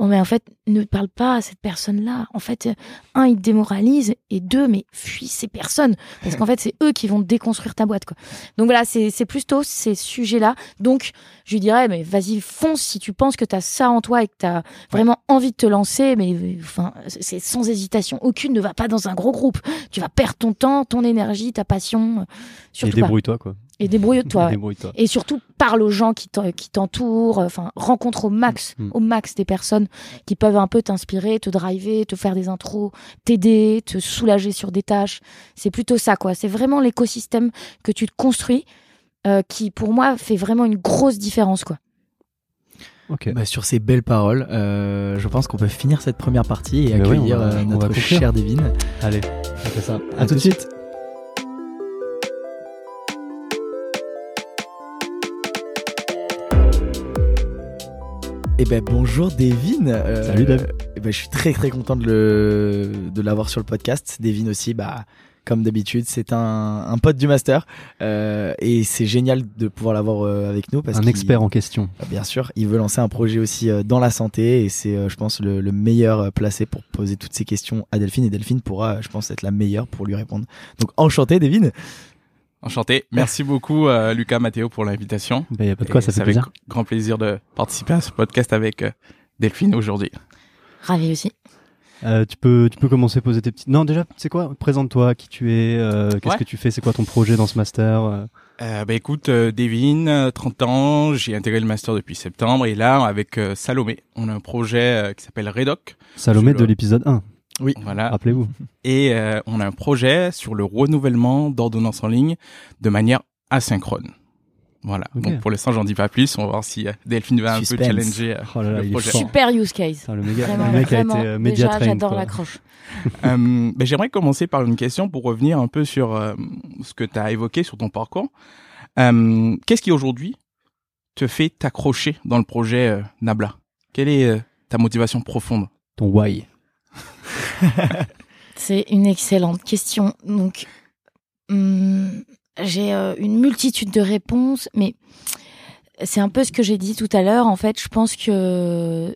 Bon, mais en fait, ne parle pas à cette personne-là. En fait, euh, un, il te démoralise et deux, mais fuis ces personnes. Parce qu'en (laughs) fait, c'est eux qui vont déconstruire ta boîte, quoi. Donc voilà, c'est plutôt ces sujets-là. Donc, je lui dirais, mais vas-y, fonce si tu penses que t'as ça en toi et que t'as vraiment envie de te lancer. Mais euh, enfin, c'est sans hésitation aucune. Ne va pas dans un gros groupe. Tu vas perdre ton temps, ton énergie, ta passion. euh, Et débrouille-toi, quoi. Et débrouille-toi. Et surtout, parle aux gens qui t'en- qui t'entourent, enfin, rencontre au max, Mm. au max des personnes qui peuvent un peu t'inspirer, te driver, te faire des intros, t'aider, te soulager sur des tâches. C'est plutôt ça, quoi. C'est vraiment l'écosystème que tu te construis euh, qui, pour moi, fait vraiment une grosse différence, quoi. Ok. Bah, sur ces belles paroles, euh, je pense qu'on peut finir cette première partie et Mais ouais, accueillir on va- euh, notre cher Devine. Allez, on fait ça. À tout de suite. Eh ben bonjour Devine. Euh, Salut, eh ben, je suis très très content de le de l'avoir sur le podcast. Devine aussi, bah comme d'habitude, c'est un, un pote du master euh, et c'est génial de pouvoir l'avoir euh, avec nous parce Un expert en question. bah, Bien sûr, il veut lancer un projet aussi euh, dans la santé et c'est, je pense, le, le meilleur placé pour poser toutes ces questions à Delphine et Delphine pourra, je pense, être la meilleure pour lui répondre. Donc enchanté, Devine. Enchanté. Merci beaucoup, euh, Lucas, Mathéo, pour l'invitation. Bah, y a pas de quoi, Et ça fait avec plaisir. grand plaisir de participer à ce podcast avec, euh, Delphine aujourd'hui. Ravi aussi. Euh, tu peux, tu peux commencer à poser tes petites. Non, déjà, c'est quoi? Présente-toi, qui tu es, euh, qu'est-ce Ouais. que tu fais, c'est quoi ton projet dans ce master euh? Bah écoute, euh, Devin, euh, 30 ans, j'ai intégré le master depuis septembre et là avec euh, Salomé, on a un projet euh, qui s'appelle Redoc. Salomé de l'épisode 1, Voilà. rappelez-vous. Et euh, on a un projet sur le renouvellement d'ordonnances en ligne de manière asynchrone. Voilà. Donc pour l'instant, j'en dis pas plus. On va voir si euh, Delphine va un peu challenger euh, Oh là là, le projet. Super use case. Le, méga, Vraiment, le mec vraiment. a été euh, média Déjà, trained, j'adore l'accroche. (laughs) Euh, ben, J'aimerais commencer par une question pour revenir un peu sur euh, ce que tu as évoqué sur ton parcours. Euh, Qu'est-ce qui aujourd'hui te fait t'accrocher dans le projet euh, Nabla? Quelle est euh, ta motivation profonde? Ton why? C'est une excellente question. Donc, hum, j'ai euh, une multitude de réponses, mais c'est un peu ce que j'ai dit tout à l'heure. En fait, je pense que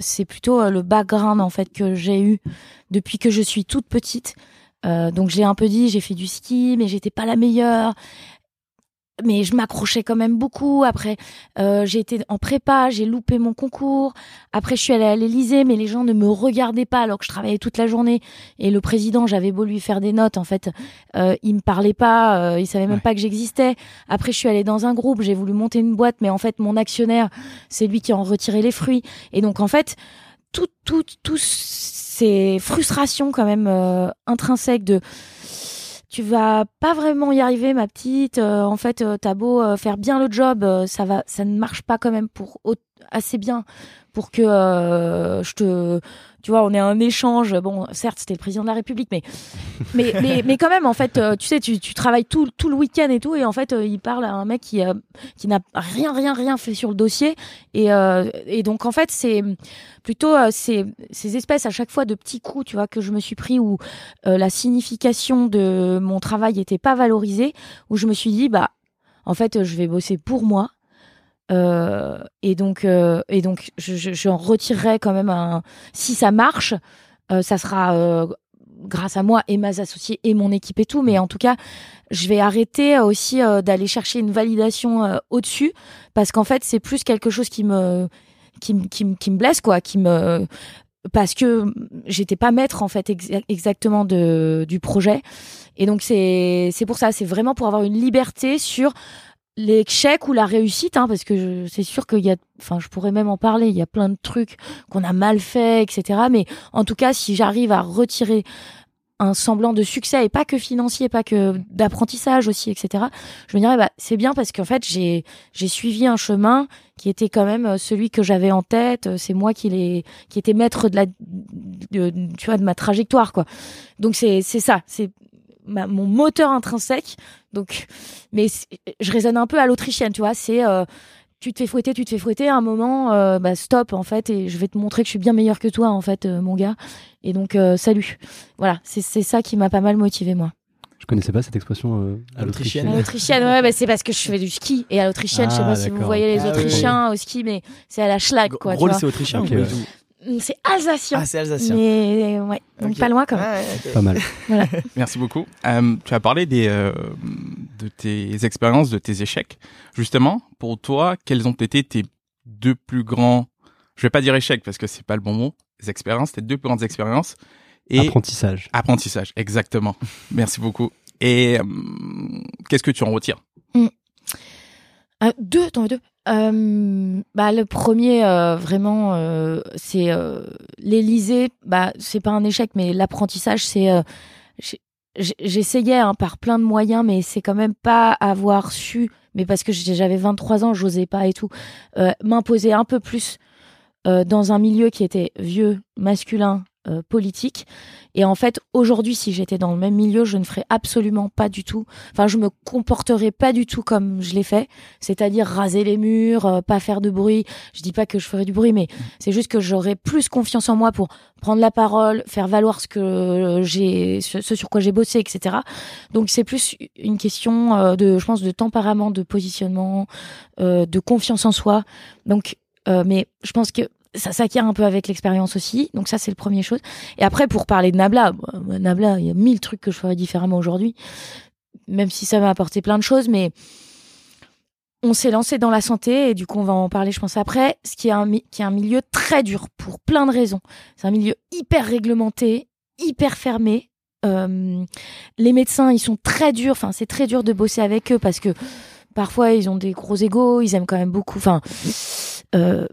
c'est plutôt euh, le background en fait que j'ai eu depuis que je suis toute petite. Euh, donc, j'ai un peu dit, j'ai fait du ski, mais j'étais pas la meilleure. Mais je m'accrochais quand même beaucoup. Après, euh, j'ai été en prépa, j'ai loupé mon concours. Après, je suis allée à l'Élysée, mais les gens ne me regardaient pas alors que je travaillais toute la journée. Et le président, j'avais beau lui faire des notes, en fait, euh, il me parlait pas, euh, il savait même Ouais. pas que j'existais. Après, je suis allée dans un groupe, j'ai voulu monter une boîte, mais en fait, mon actionnaire, c'est lui qui en retirait les fruits. Et donc, en fait, tout, tout, tout ces frustrations quand même euh, intrinsèques de tu vas pas vraiment y arriver, ma petite. Euh, en fait, euh, t'as beau euh, faire bien le job, ça va, ça ne marche pas quand même pour au- assez bien pour que euh, je te, tu vois, on ait un échange. Bon, certes, c'était le président de la République, mais (laughs) mais mais, mais quand même, en fait, euh, tu sais, tu, tu travailles tout tout le week-end et tout, et en fait, euh, il parle à un mec qui euh, qui n'a rien rien rien fait sur le dossier, et euh, et donc en fait, c'est plutôt euh, ces ces espèces à chaque fois de petits coups, tu vois, que je me suis pris où euh, la signification de mon travail était pas valorisée, où je me suis dit bah en fait, je vais bosser pour moi. Euh, et donc, euh, et donc, je, je, j'en retirerai quand même un. Si ça marche, euh, ça sera grâce à moi et mes associés et mon équipe et tout. Mais en tout cas, je vais arrêter aussi d'aller chercher une validation au-dessus parce qu'en fait, c'est plus quelque chose qui me qui, me- qui, qui me blesse quoi, qui me parce que j'étais pas maître en fait exa- exactement de du projet. Et donc c'est pour ça, c'est vraiment pour avoir une liberté sur l'échec ou la réussite, hein, parce que c'est sûr qu'il y a, enfin, je pourrais même en parler. Il y a plein de trucs qu'on a mal fait, etc. Mais en tout cas, si j'arrive à retirer un semblant de succès et pas que financier, pas que d'apprentissage aussi, etc. Je me dirais, bah, c'est bien parce qu'en fait, j'ai, j'ai suivi un chemin qui était quand même euh, celui que j'avais en tête. C'est moi qui l'ai, qui était maître de la, de, tu vois, de ma trajectoire, quoi. Donc c'est, c'est ça, c'est ma- mon moteur intrinsèque. Donc, mais je raisonne un peu à l'autrichienne, tu vois. C'est euh, tu te fais fouetter, tu te fais fouetter. À un moment, euh, bah stop en fait, et je vais te montrer que je suis bien meilleur que toi en fait, euh, mon gars. Et donc euh, salut. Voilà, c'est c'est ça qui m'a pas mal motivé moi. Je connaissais pas cette expression euh, à l'autrichienne. À l'autrichienne. ouais, bah, c'est parce que je fais du ski. Et à l'autrichienne, je sais Ah, pas si vous voyez les Ah, oui. Autrichiens au ski, mais c'est à la schlag quoi. tu Gros, c'est autrichien. Ok, ou pas ouais. Mm, C'est alsacien. Ah, c'est alsacien. mais ouais, donc pas loin quand même. Ok. Pas mal. (laughs) Merci beaucoup. Euh, tu as parlé des, euh, de tes expériences, de tes échecs. Justement, pour toi, quels ont été tes deux plus grands, je vais pas dire échecs parce que c'est pas le bon mot, les expériences, tes deux plus grandes expériences et Apprentissage. apprentissage, exactement. Merci beaucoup. Et euh, qu'est-ce que tu en retires? Ah, deux, t'en deux. Euh, bah, le premier, euh, vraiment, euh, c'est l'Élysée. Bah, c'est pas un échec, mais l'apprentissage, c'est. J'essayais hein, par plein de moyens, mais c'est quand même pas avoir su, mais parce que j'avais 23 ans, j'osais pas et tout, m'imposer un peu plus dans un milieu qui était vieux, masculin, euh, politique. Et en fait, aujourd'hui, si j'étais dans le même milieu, je ne ferais absolument pas du tout. Enfin, je me comporterais pas du tout comme je l'ai fait c'est-à-dire raser les murs, euh, pas faire de bruit. Je dis pas que je ferai du bruit, mais c'est juste que j'aurais plus confiance en moi pour prendre la parole, faire valoir ce que j'ai, ce, sur quoi j'ai bossé, etc. Donc c'est plus une question euh, de, je pense, de tempérament, de positionnement, de confiance en soi. Donc, mais je pense que ça s'acquiert un peu avec l'expérience aussi. Donc ça, c'est le premier chose. Et après, pour parler de Nabla, bah, Nabla, il y a mille trucs que je ferais différemment aujourd'hui, même si ça m'a apporté plein de choses, mais on s'est lancé dans la santé et du coup on va en parler je pense après, ce qui est un, qui est un milieu très dur pour plein de raisons. C'est un milieu hyper réglementé, hyper fermé. Euh, les médecins ils sont très durs, enfin c'est très dur de bosser avec eux parce que parfois ils ont des gros égaux, ils aiment quand même beaucoup. Enfin, euh,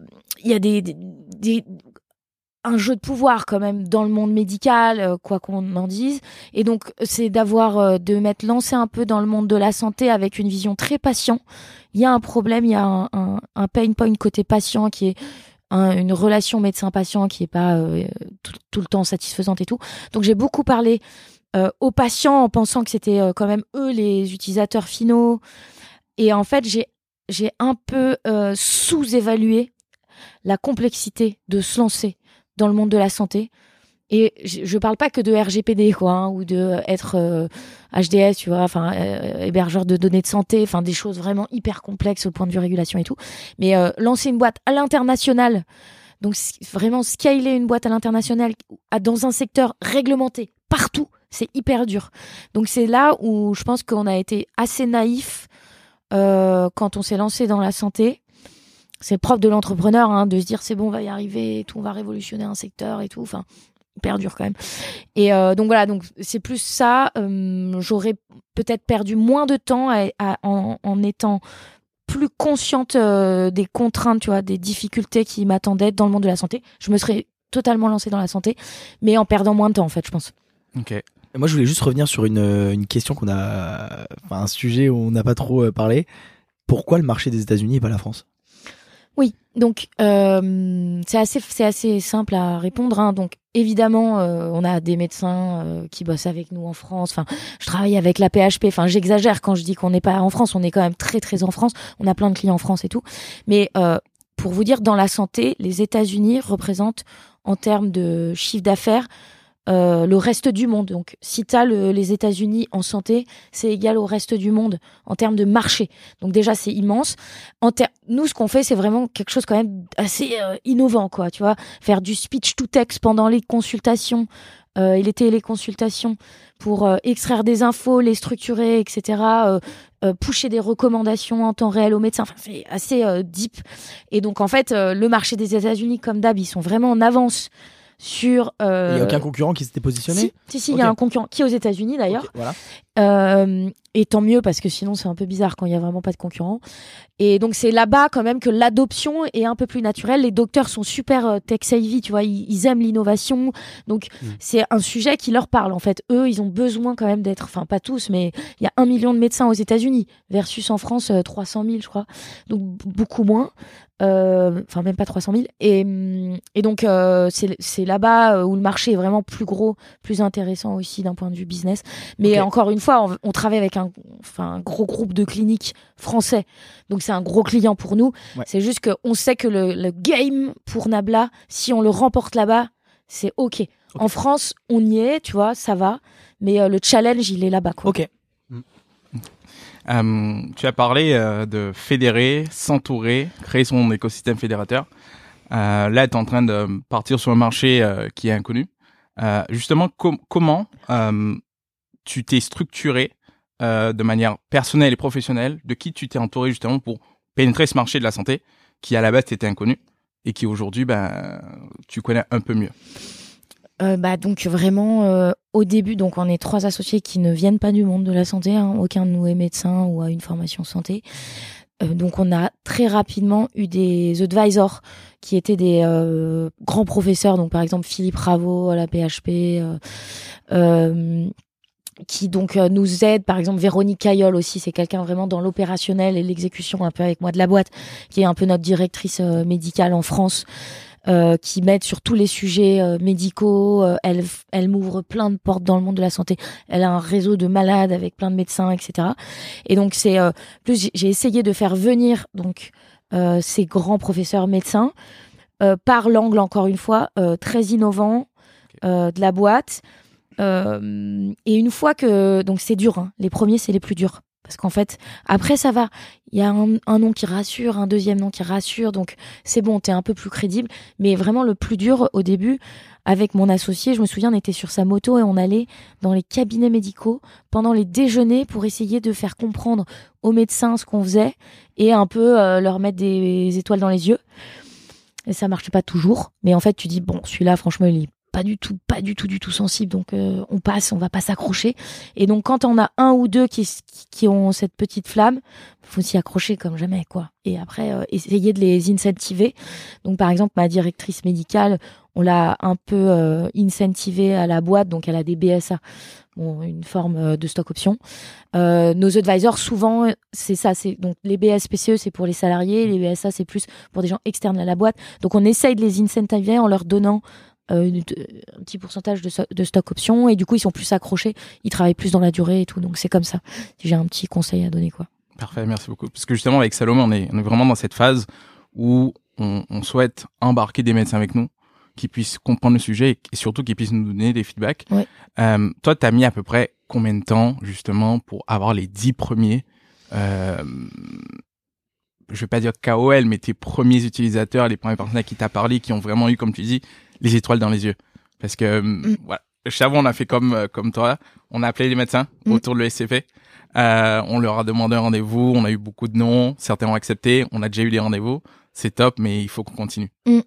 il y a des, un jeu de pouvoir quand même dans le monde médical, euh, quoi qu'on en dise. Et donc, c'est d'avoir, euh, de mettre lancé un peu dans le monde de la santé avec une vision très patient. Il y a un problème, il y a un, un, pain point côté patient qui est une relation médecin-patient qui est pas euh, tout, le temps satisfaisante et tout. Donc, j'ai beaucoup parlé aux patients en pensant que c'était quand même eux les utilisateurs finaux. Et en fait, j'ai j'ai un peu sous-évalué la complexité de se lancer dans le monde de la santé. Et je, parle pas que de RGPD hein, ou de être HDS, euh, tu vois, enfin euh, hébergeur de données de santé, enfin des choses vraiment hyper complexes au point de vue régulation et tout. Mais euh, lancer une boîte à l'international, donc vraiment scaler une boîte à l'international dans un secteur réglementé partout, c'est hyper dur. Donc c'est là où je pense qu'on a été assez naïf quand on s'est lancé dans la santé c'est propre de l'entrepreneur hein, de se dire c'est bon, on va y arriver, et tout, on va révolutionner un secteur et tout. Enfin, hyper dur quand même. Et euh, donc voilà, donc c'est plus ça. Euh, j'aurais peut-être perdu moins de temps en, étant plus consciente euh, des contraintes, tu vois, des difficultés qui m'attendaient dans le monde de la santé. Je me serais totalement lancée dans la santé, mais en perdant moins de temps en fait, je pense. Ok. Moi, je voulais juste revenir sur une, une question qu'on a, enfin un sujet où on n'a pas trop parlé. Pourquoi le marché des États-Unis et pas la France? Donc euh, c'est assez c'est assez simple à répondre. Hein. Donc évidemment, euh, on a des médecins euh, qui bossent avec nous en France. Enfin, je travaille avec la PHP. Enfin, j'exagère quand je dis qu'on n'est pas en France. On est quand même très très en France. On a plein de clients en France et tout. Mais pour vous dire, dans la santé, les États-Unis représentent en termes de chiffre d'affaires euh, le reste du monde. Donc, si tu as les États-Unis en santé, c'est égal au reste du monde en termes de marché. Donc déjà, c'est immense. En nous, ce qu'on fait, c'est vraiment quelque chose quand même assez euh, innovant, quoi. Tu vois, faire du speech to text pendant les consultations euh, et les téléconsultations pour extraire des infos, les structurer, etc. pusher des recommandations en temps réel aux médecins. Enfin, c'est assez deep. Et donc, en fait, le marché des États-Unis, comme d'hab, ils sont vraiment en avance sur. Euh... Il n'y a aucun concurrent qui s'était positionné Si, si, il y a un concurrent qui est aux États-Unis d'ailleurs. voilà. Euh, et tant mieux parce que sinon c'est un peu bizarre quand il n'y a vraiment pas de concurrent. Et donc c'est là-bas quand même que l'adoption est un peu plus naturelle. Les docteurs sont super euh, tech savvy, tu vois, ils, aiment l'innovation. Donc mm. c'est un sujet qui leur parle en fait. Eux, ils ont besoin quand même d'être, enfin pas tous, mais il y a un million de médecins aux États-Unis versus en France 300 euh, 000, je crois. Donc beaucoup moins. Euh, enfin même pas 300 000 et, et donc euh, c'est là-bas où le marché est vraiment plus gros plus intéressant aussi d'un point de vue business mais encore une fois on, on travaille avec un, enfin, un gros groupe de cliniques français donc c'est un gros client pour nous. C'est juste qu'on sait que le, game pour Nabla, si on le remporte là-bas, c'est OK. En France, on y est, tu vois, ça va. Mais euh, le challenge, il est là-bas. OK. Mm. Euh, tu as parlé euh, de fédérer, s'entourer, créer son écosystème fédérateur. là, tu es en train de partir sur un marché qui est inconnu. justement, comment tu t'es structuré euh, de manière personnelle et professionnelle, de qui tu t'es entouré justement pour pénétrer ce marché de la santé qui à la base était inconnu et qui aujourd'hui ben tu connais un peu mieux. Euh, bah donc vraiment euh, au début donc on est trois associés qui ne viennent pas du monde de la santé hein. aucun de nous est médecin ou a une formation santé donc on a très rapidement eu des advisors qui étaient des grands professeurs donc par exemple Philippe Ravo à la PHP qui donc euh, nous aide. Par exemple, Véronique Caillol aussi, c'est quelqu'un vraiment dans l'opérationnel et l'exécution un peu avec moi de la boîte, qui est un peu notre directrice euh, médicale en France. Euh, qui m'aide sur tous les sujets euh, médicaux. elle, elle m'ouvre plein de portes dans le monde de la santé. Elle a un réseau de malades avec plein de médecins, etc. Et donc c'est plus j'ai essayé de faire venir donc ces grands professeurs médecins par l'angle encore une fois très innovant de la boîte euh, et une fois que donc c'est dur, hein. les premiers c'est les plus durs Parce qu'en fait, après, ça va. Il y a un, nom qui rassure, un deuxième nom qui rassure. Donc, c'est bon, t'es un peu plus crédible. Mais vraiment, le plus dur au début, avec mon associé, je me souviens, on était sur sa moto et on allait dans les cabinets médicaux pendant les déjeuners pour essayer de faire comprendre aux médecins ce qu'on faisait et un peu euh, leur mettre des étoiles dans les yeux. Et ça marchait pas toujours. Mais en fait, tu dis, bon, celui-là, franchement, il est pas du tout, pas du tout, du tout sensible. Donc euh, on passe, on va pas s'accrocher. Et donc quand on a un ou deux qui, ont cette petite flamme, faut s'y accrocher comme jamais quoi. Et après euh, essayer de les incentiver. Donc par exemple ma directrice médicale, on l'a un peu euh, incentivée à la boîte, donc elle a des BSA. Une forme de stock option. Nos advisors, souvent, c'est ça. C'est donc les BSPCE, c'est pour les salariés, les BSA, c'est plus pour des gens externes à la boîte. Donc on essaye de les incentiver en leur donnant euh, un petit pourcentage de, de, stock option et du coup ils sont plus accrochés, ils travaillent plus dans la durée et tout. Donc c'est comme ça. J'ai un petit conseil à donner quoi. Parfait, merci beaucoup. Parce que justement avec Salomé, on est, on est vraiment dans cette phase où on, on, souhaite embarquer des médecins avec nous qui puissent comprendre le sujet et surtout qui puissent nous donner des feedbacks. Ouais. Euh, toi, tu as mis à peu près combien de temps justement pour avoir les dix premiers euh, je vais pas dire KOL, mais tes premiers utilisateurs, les premières personnes à qui t'as parlé, qui ont vraiment eu, comme tu dis, les étoiles dans les yeux. Parce que, mm. voilà. Chavon, on a fait comme, euh, comme toi. On a appelé les médecins mm. autour de l'ESCP. Euh, on leur a demandé un rendez-vous. On a eu beaucoup de noms. Certains ont accepté. On a déjà eu les rendez-vous. C'est top, mais il faut qu'on continue. Mm.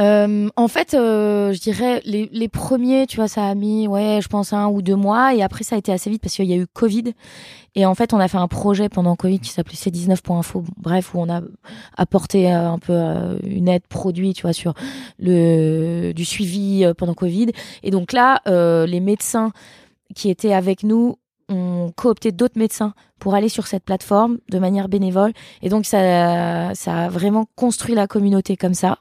Euh, en fait, euh, je dirais les, les premiers, tu vois, ça a mis, ouais, je pense un ou deux mois, et après ça a été assez vite parce qu'il y a eu Covid, et en fait on a fait un projet pendant Covid qui s'appelait C19.info, bref où on a apporté euh, un peu euh, une aide produit, tu vois, sur le du suivi euh, pendant Covid, et donc là les médecins qui étaient avec nous ont coopté d'autres médecins pour aller sur cette plateforme de manière bénévole, et donc ça ça a vraiment construit la communauté comme ça.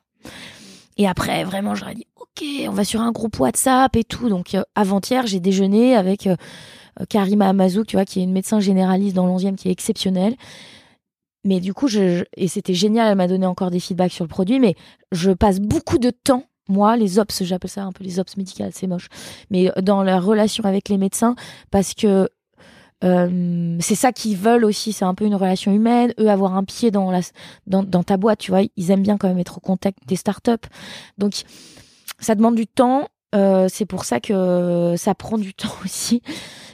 Et après, vraiment, j'aurais dit, ok, on va sur un groupe WhatsApp et tout. Donc, euh, avant-hier, j'ai déjeuné avec euh, Karima Amazouk, tu vois, qui est une médecin généraliste dans l'11e, qui est exceptionnelle. Mais du coup, et c'était génial, elle m'a donné encore des feedbacks sur le produit, mais je passe beaucoup de temps, moi, les ops, j'appelle ça un peu les ops médicales, c'est moche, mais dans la relation avec les médecins, parce que euh, c'est ça qu'ils veulent aussi, c'est un peu une relation humaine. Eux, avoir un pied dans, la, dans, dans ta boîte, tu vois, ils aiment bien quand même être au contact des startups. Donc, ça demande du temps. Euh, c'est pour ça que ça prend du (laughs) temps aussi.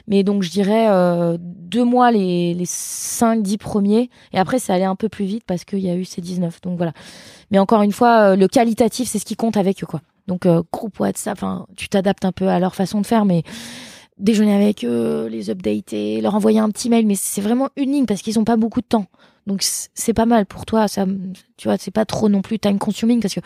Mais donc, je dirais euh, deux mois les, les 5, 10 premiers. Et après, ça allait un peu plus vite parce qu'il y a eu ces 19. Donc voilà. Mais encore une fois, euh, le qualitatif, c'est ce qui compte avec eux, quoi. Donc, euh, groupe WhatsApp, tu t'adaptes un peu à leur façon de faire, mais déjeuner avec eux, les updater, leur envoyer un petit mail, mais c'est vraiment unique parce qu'ils ont pas beaucoup de temps. Donc c'est pas mal pour toi, ça, tu vois, c'est pas trop non plus time consuming parce que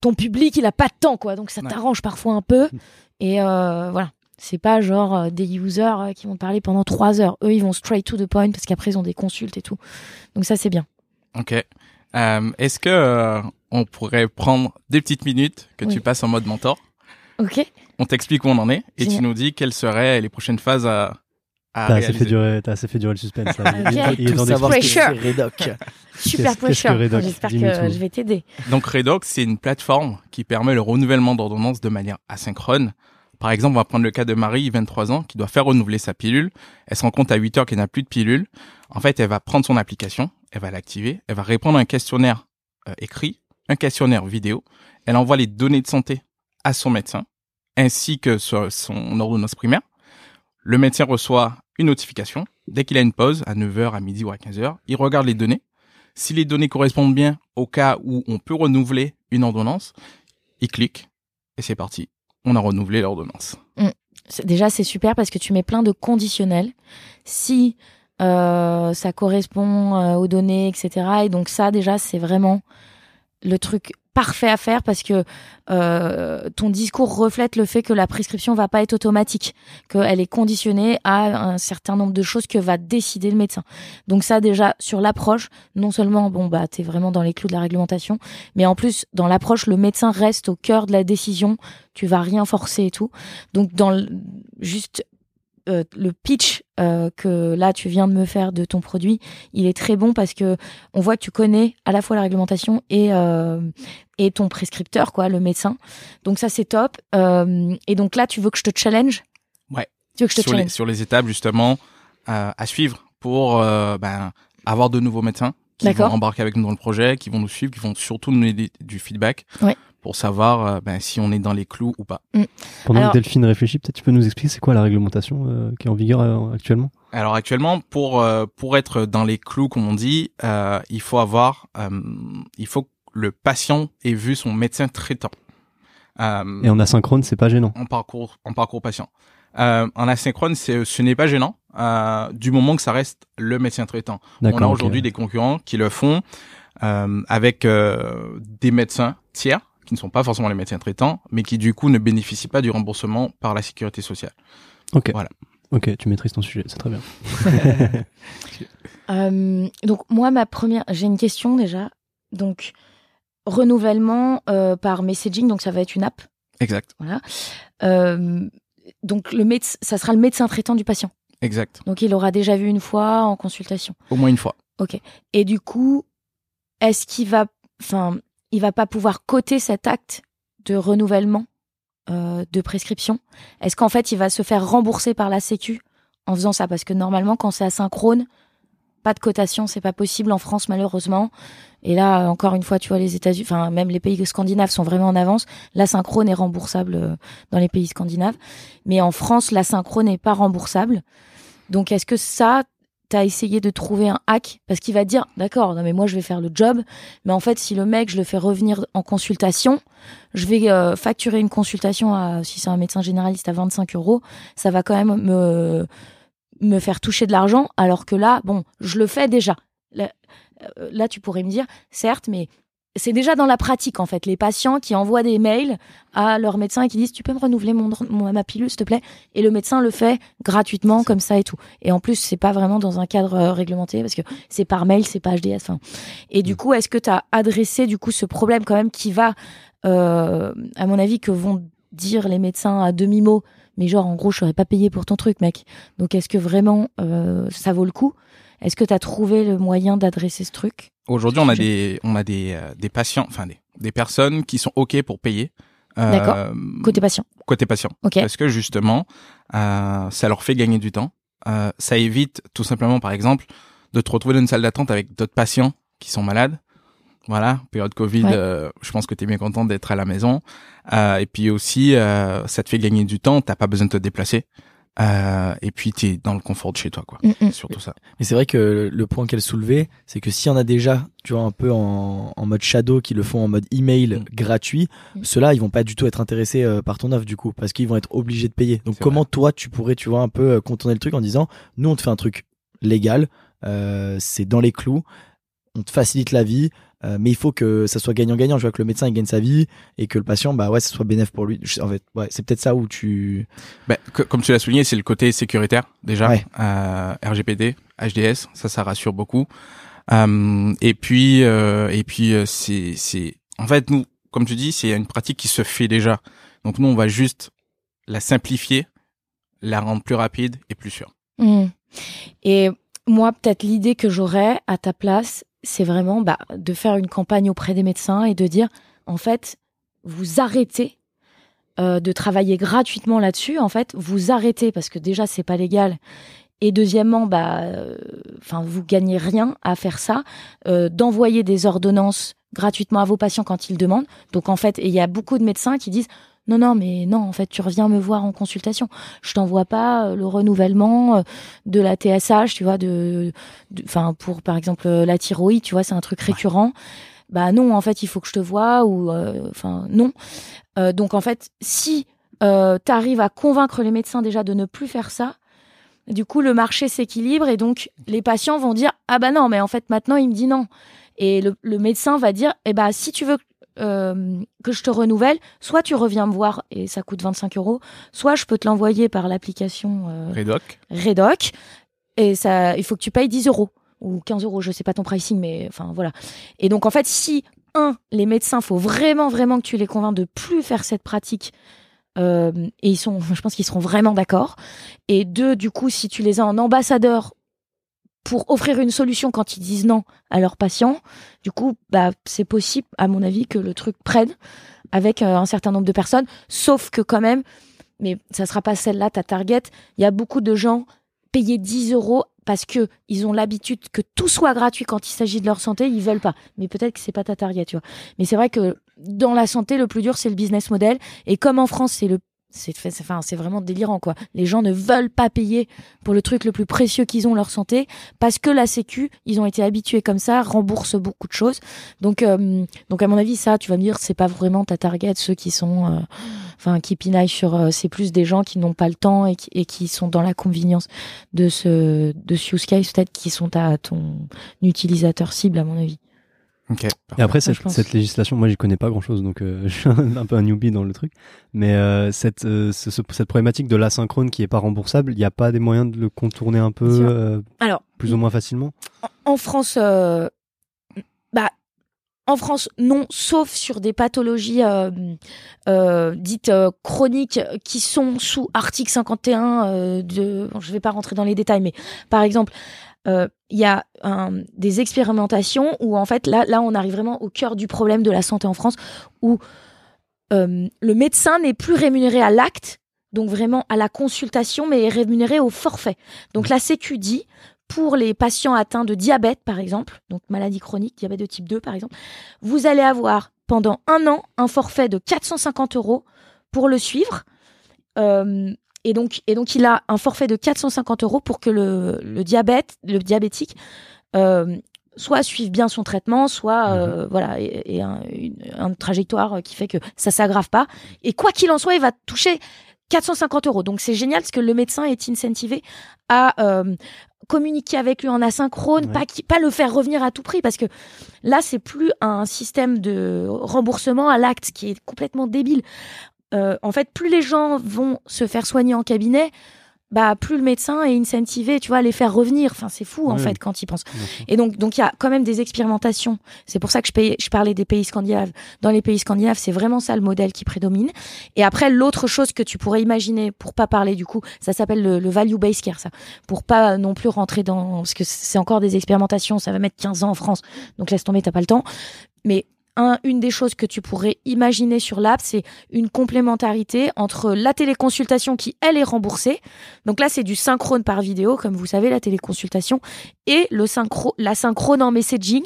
ton public il a pas de temps quoi, donc ça t'arrange parfois un peu. (laughs) Et euh, voilà, c'est pas genre euh, des users euh, qui vont parler pendant trois heures. Eux ils vont straight to the point parce qu'après ils ont des consultes et tout. Donc ça c'est bien. Ok. Euh, Est-ce que euh, on pourrait prendre des petites minutes que Oui. tu passes en mode mentor? Ok. On t'explique où on en est et Génial. tu nous dis quelles seraient les prochaines phases à, à T'as assez, fait durer, t'as assez fait durer le suspense. là. Il (laughs) est- Ok. il est temps savoir (laughs) que Redoc. Super pressure. Redoc? J'espère que je vais t'aider. Donc Redox, c'est une plateforme qui permet le renouvellement d'ordonnances de manière asynchrone. Par exemple, on va prendre le cas de Marie, 23 ans, qui doit faire renouveler sa pilule. Elle se rend compte à 8 heures qu'elle n'a plus de pilule. En fait, elle va prendre son application, elle va l'activer, elle va répondre à un questionnaire euh, écrit, un questionnaire vidéo. Elle envoie les données de santé à son médecin, ainsi que sur son ordonnance primaire. Le médecin reçoit une notification. Dès qu'il a une pause, à 9h, à midi ou à 15h, il regarde les données. Si les données correspondent bien au cas où on peut renouveler une ordonnance, il clique et c'est parti. On a renouvelé l'ordonnance. C'est- Déjà, c'est super parce que tu mets plein de conditionnels. Si euh, ça correspond euh, aux données, etc. Et donc ça, déjà, c'est vraiment le truc parfait à faire parce que euh, ton discours reflète le fait que la prescription va pas être automatique, qu'elle est conditionnée à un certain nombre de choses que va décider le médecin. Donc ça déjà sur l'approche, non seulement bon bah t'es vraiment dans les clous de la réglementation, mais en plus dans l'approche le médecin reste au cœur de la décision, tu vas rien forcer et tout. Donc dans le- juste euh, le pitch euh, que là tu viens de me faire de ton produit, il est très bon parce que on voit que tu connais à la fois la réglementation et euh, et ton prescripteur quoi, le médecin. Donc ça c'est top. Et donc là tu veux que je te challenge? Ouais. Tu veux que je te Sur les, challenge? sur les étapes, justement, à suivre pour ben, avoir de nouveaux médecins qui vont embarquer avec nous dans le projet, qui vont nous suivre, qui vont surtout nous donner du feedback Ouais. Pour savoir euh, ben, si on est dans les clous ou pas. Pendant Alors- que Delphine réfléchit, peut-être tu peux nous expliquer c'est quoi la réglementation euh, qui est en vigueur euh, actuellement? Alors actuellement, pour euh, pour être dans les clous, comme on dit, euh, il faut avoir, euh, il faut que le patient ait vu son médecin traitant. Euh, Et en asynchrone, c'est pas gênant. en parcours en parcours patient. Euh, en asynchrone, c'est ce n'est pas gênant euh, du moment que ça reste le médecin traitant. On a aujourd'hui des concurrents qui le font euh, avec euh, des médecins tiers qui ne sont pas forcément les médecins traitants, mais qui du coup ne bénéficient pas du remboursement par la sécurité sociale. Ok. Voilà. Ok, tu maîtrises ton sujet, c'est très bien. (laughs) Euh, donc moi, ma première, j'ai une question déjà. Donc renouvellement euh, par messaging, donc ça va être une app. Exact, Voilà. Euh, donc le médecin, ça sera le médecin traitant du patient. exact. Donc il aura déjà vu une fois en consultation. Au moins une fois. Et du coup, est-ce qu'il va, enfin, il va pas pouvoir coter cet acte de renouvellement euh, de prescription Est-ce qu'en fait, il va se faire rembourser par la Sécu en faisant ça? Parce que normalement, quand c'est asynchrone, pas de cotation, c'est pas possible en France malheureusement. Et là, encore une fois, tu vois, les États-Unis, enfin même les pays scandinaves sont vraiment en avance. L'asynchrone est remboursable euh, dans les pays scandinaves, mais en France, l'asynchrone n'est pas remboursable. Donc, est-ce que ça, t'as essayé de trouver un hack parce qu'il va dire d'accord mais moi je vais faire le job mais en fait si le mec je le fais revenir en consultation je vais euh, facturer une consultation à si c'est un médecin généraliste à 25 euros ça va quand même me me faire toucher de l'argent alors que là bon je le fais déjà. Là, euh, là tu pourrais me dire certes mais c'est déjà dans la pratique en fait. Les patients qui envoient des mails à leur médecin et qui disent tu peux me renouveler mon, mon ma pilule s'il te plaît? Et le médecin le fait gratuitement comme ça et tout. Et en plus c'est pas vraiment dans un cadre euh, réglementé parce que c'est par mail c'est pas HDS enfin. Et du coup est-ce que tu as adressé du coup ce problème quand même qui va euh, à mon avis que vont dire les médecins à demi mot mais genre en gros je serais pas payé pour ton truc mec. Donc est-ce que vraiment euh, ça vaut le coup? Est-ce que tu as trouvé le moyen d'adresser ce truc? Aujourd'hui, on a des on a des euh, des patients, enfin des des personnes qui sont ok pour payer. euh, D'accord. côté patient côté patient. ok parce que justement, euh, ça leur fait gagner du temps. Euh, ça évite tout simplement, par exemple, de te retrouver dans une salle d'attente avec d'autres patients qui sont malades. Voilà, période Covid, Ouais. euh, je pense que tu es bien content d'être à la maison. Euh, et puis aussi, euh, ça te fait gagner du temps, t'as pas besoin de te déplacer. Euh, et puis tu es dans le confort de chez toi, quoi. Mm, mm. C'est surtout ça. Mais c'est vrai que le point qu'elle soulevait, c'est que s'il y en a déjà, tu vois, un peu en, en mode shadow, qui le font en mode email Mm. gratuit, Mm. ceux-là, ils vont pas du tout être intéressés euh, par ton offre du coup, parce qu'ils vont être obligés de payer. Donc comment toi, tu pourrais, tu vois, un peu euh, contourner le truc en disant, nous, on te fait un truc légal, euh, c'est dans les clous, on te facilite la vie, euh, mais il faut que ça soit gagnant-gagnant. Je vois que le médecin il gagne sa vie et que le patient, bah ouais, ça soit bénéf pour lui. Je- En fait, ouais, c'est peut-être ça où tu. Ben, que- comme tu l'as souligné, c'est le côté sécuritaire déjà. Ouais. Euh, RGPD, HDS, ça, ça rassure beaucoup. Euh, et puis, euh, et puis, euh, c'est, c'est, en fait, nous, comme tu dis, c'est une pratique qui se fait déjà. Donc nous, on va juste la simplifier, la rendre plus rapide et plus sûre. Mm. Et moi, peut-être l'idée que j'aurais à ta place, c'est vraiment bah, de faire une campagne auprès des médecins et de dire, en fait, vous arrêtez euh, de travailler gratuitement là-dessus. En fait, vous arrêtez parce que déjà, c'est pas légal. Et deuxièmement, bah, euh, enfin, vous gagnez rien à faire ça. euh, D'envoyer des ordonnances gratuitement à vos patients quand ils demandent. Donc en fait, il y a beaucoup de médecins qui disent non, non, mais non, en fait, tu reviens me voir en consultation. Je t'envoie pas euh, le renouvellement euh, de la TSH, tu vois, de, enfin, pour par exemple euh, la thyroïde, tu vois, c'est un truc récurrent. Bah non, en fait, il faut que je te vois ou, euh, enfin, non. Euh, donc en fait, si euh, tu arrives à convaincre les médecins déjà de ne plus faire ça, du coup, le marché s'équilibre et donc les patients vont dire ah bah non, mais en fait maintenant il me dit non. Et le, le médecin va dire eh bah si tu veux euh, que je te renouvelle, soit tu reviens me voir et ça coûte 25 euros, soit je peux te l'envoyer par l'application euh, Redoc. Redoc et ça, il faut que tu payes 10 euros ou 15 euros, je sais pas ton pricing, mais enfin voilà. Et donc en fait, si un, les médecins, faut vraiment vraiment que tu les convaincs de plus faire cette pratique. euh, et ils sont, (laughs) je pense qu'ils seront vraiment d'accord. Et deux, du coup, si tu les as en ambassadeur pour offrir une solution quand ils disent non à leurs patients, du coup, bah, c'est possible, à mon avis, que le truc prenne avec euh, un certain nombre de personnes. Sauf que quand même, mais ça sera pas celle-là ta target. Il y a beaucoup de gens payer 10 euros parce que ils ont l'habitude que tout soit gratuit quand il s'agit de leur santé, ils veulent pas. Mais peut-être que c'est pas ta target, tu vois. Mais c'est vrai que dans la santé, le plus dur, c'est le business model. Et comme en France, c'est le c'est enfin, vraiment délirant quoi. Les gens ne veulent pas payer pour le truc le plus précieux qu'ils ont leur santé parce que la sécu, ils ont été habitués comme ça, rembourse beaucoup de choses. Donc euh, donc à mon avis ça, tu vas me dire c'est pas vraiment ta target ceux qui sont euh, enfin qui pinaillent sur euh, c'est plus des gens qui n'ont pas le temps et qui, et qui sont dans la convenience de ce de ce use case peut-être qui sont à ton utilisateur cible à mon avis. Et après, cette, législation, moi, j'y connais pas grand-chose, donc euh, (laughs) je suis un, un peu un newbie dans le truc. Mais euh, cette, euh, ce- ce- cette problématique de l'asynchrone qui est pas remboursable, il n'y a pas des moyens de le contourner un peu, euh, Alors plus ou moins facilement? en France, euh, bah, en France, non, sauf sur des pathologies euh, euh, dites euh, chroniques qui sont sous article 51 euh, de. bon, je vais pas rentrer dans les détails, mais par exemple, euh, il y a des expérimentations où en fait là, là, on arrive vraiment au cœur du problème de la santé en France, où euh, le médecin n'est plus rémunéré à l'acte, donc vraiment à la consultation, mais est rémunéré au forfait. Donc la Sécu dit pour les patients atteints de diabète, par exemple, donc maladie chronique, diabète de type 2, par exemple, vous allez avoir pendant un an un forfait de 450 euros pour le suivre. Euh, et donc, et donc, il a un forfait de 450 euros pour que le, le diabète, le diabétique, euh, soit suive bien son traitement, soit euh, voilà, et, et un, une, une trajectoire qui fait que ça s'aggrave pas. Et quoi qu'il en soit, il va toucher 450 euros. Donc c'est génial parce que le médecin est incentivé à euh, communiquer avec lui en asynchrone, Ouais. pas, qui- pas le faire revenir à tout prix parce que là c'est plus un système de remboursement à l'acte qui est complètement débile. Euh, en fait, plus les gens vont se faire soigner en cabinet, bah plus le médecin est incentivé, tu vois, à les faire revenir. Enfin, c'est fou en fait quand il pense. Bien sûr. Et donc, donc il y a quand même des expérimentations. C'est pour ça que je, payais- je parlais des pays scandinaves. Dans les pays scandinaves, c'est vraiment ça le modèle qui prédomine. Et après, l'autre chose que tu pourrais imaginer, pour pas parler du coup, ça s'appelle le, le value-based care, ça. Pour pas non plus rentrer dans, parce que c'est encore des expérimentations, ça va mettre 15 ans en France. Donc laisse tomber, t'as pas le temps. Mais un, une des choses que tu pourrais imaginer sur l'app, c'est une complémentarité entre la téléconsultation qui, elle, est remboursée. Donc là, c'est du synchrone par vidéo, comme vous savez, la téléconsultation, et le synchro, la synchrone en messaging.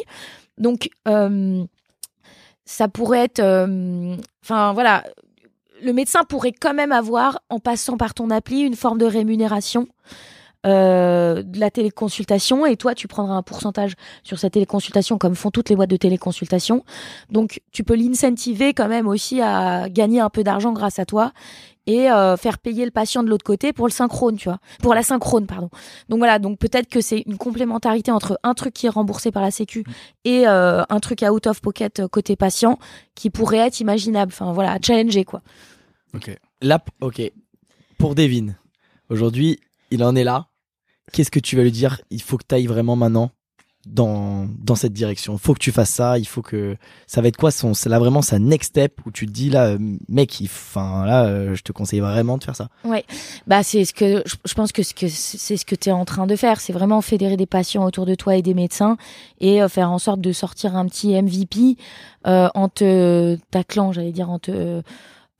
Donc, euh, ça pourrait être, euh, enfin voilà, le médecin pourrait quand même avoir, en passant par ton appli, une forme de rémunération euh, de la téléconsultation et toi tu prendras un pourcentage sur cette téléconsultation comme font toutes les boîtes de téléconsultation donc tu peux l'incentiver quand même aussi à gagner un peu d'argent grâce à toi et euh, faire payer le patient de l'autre côté pour le synchrone tu vois pour la synchrone pardon donc voilà donc peut-être que c'est une complémentarité entre un truc qui est remboursé par la sécu et euh, un truc à out of pocket côté patient qui pourrait être imaginable enfin voilà à challenger quoi Ok. Là, ok. Pour Devin, aujourd'hui, il en est là. Qu'est-ce que tu vas lui dire? Il faut que tu ailles vraiment maintenant dans, dans cette direction. Il faut que tu fasses ça. Il faut que. Ça va être quoi son. Là vraiment sa next step où tu te dis là, mec, enfin là, euh, je te conseille vraiment de faire ça. Bah c'est ce que je, pense que c'est ce que tu es en train de faire, c'est vraiment fédérer des patients autour de toi et des médecins et euh, faire en sorte de sortir un petit MVP euh, en te taclant, j'allais dire en te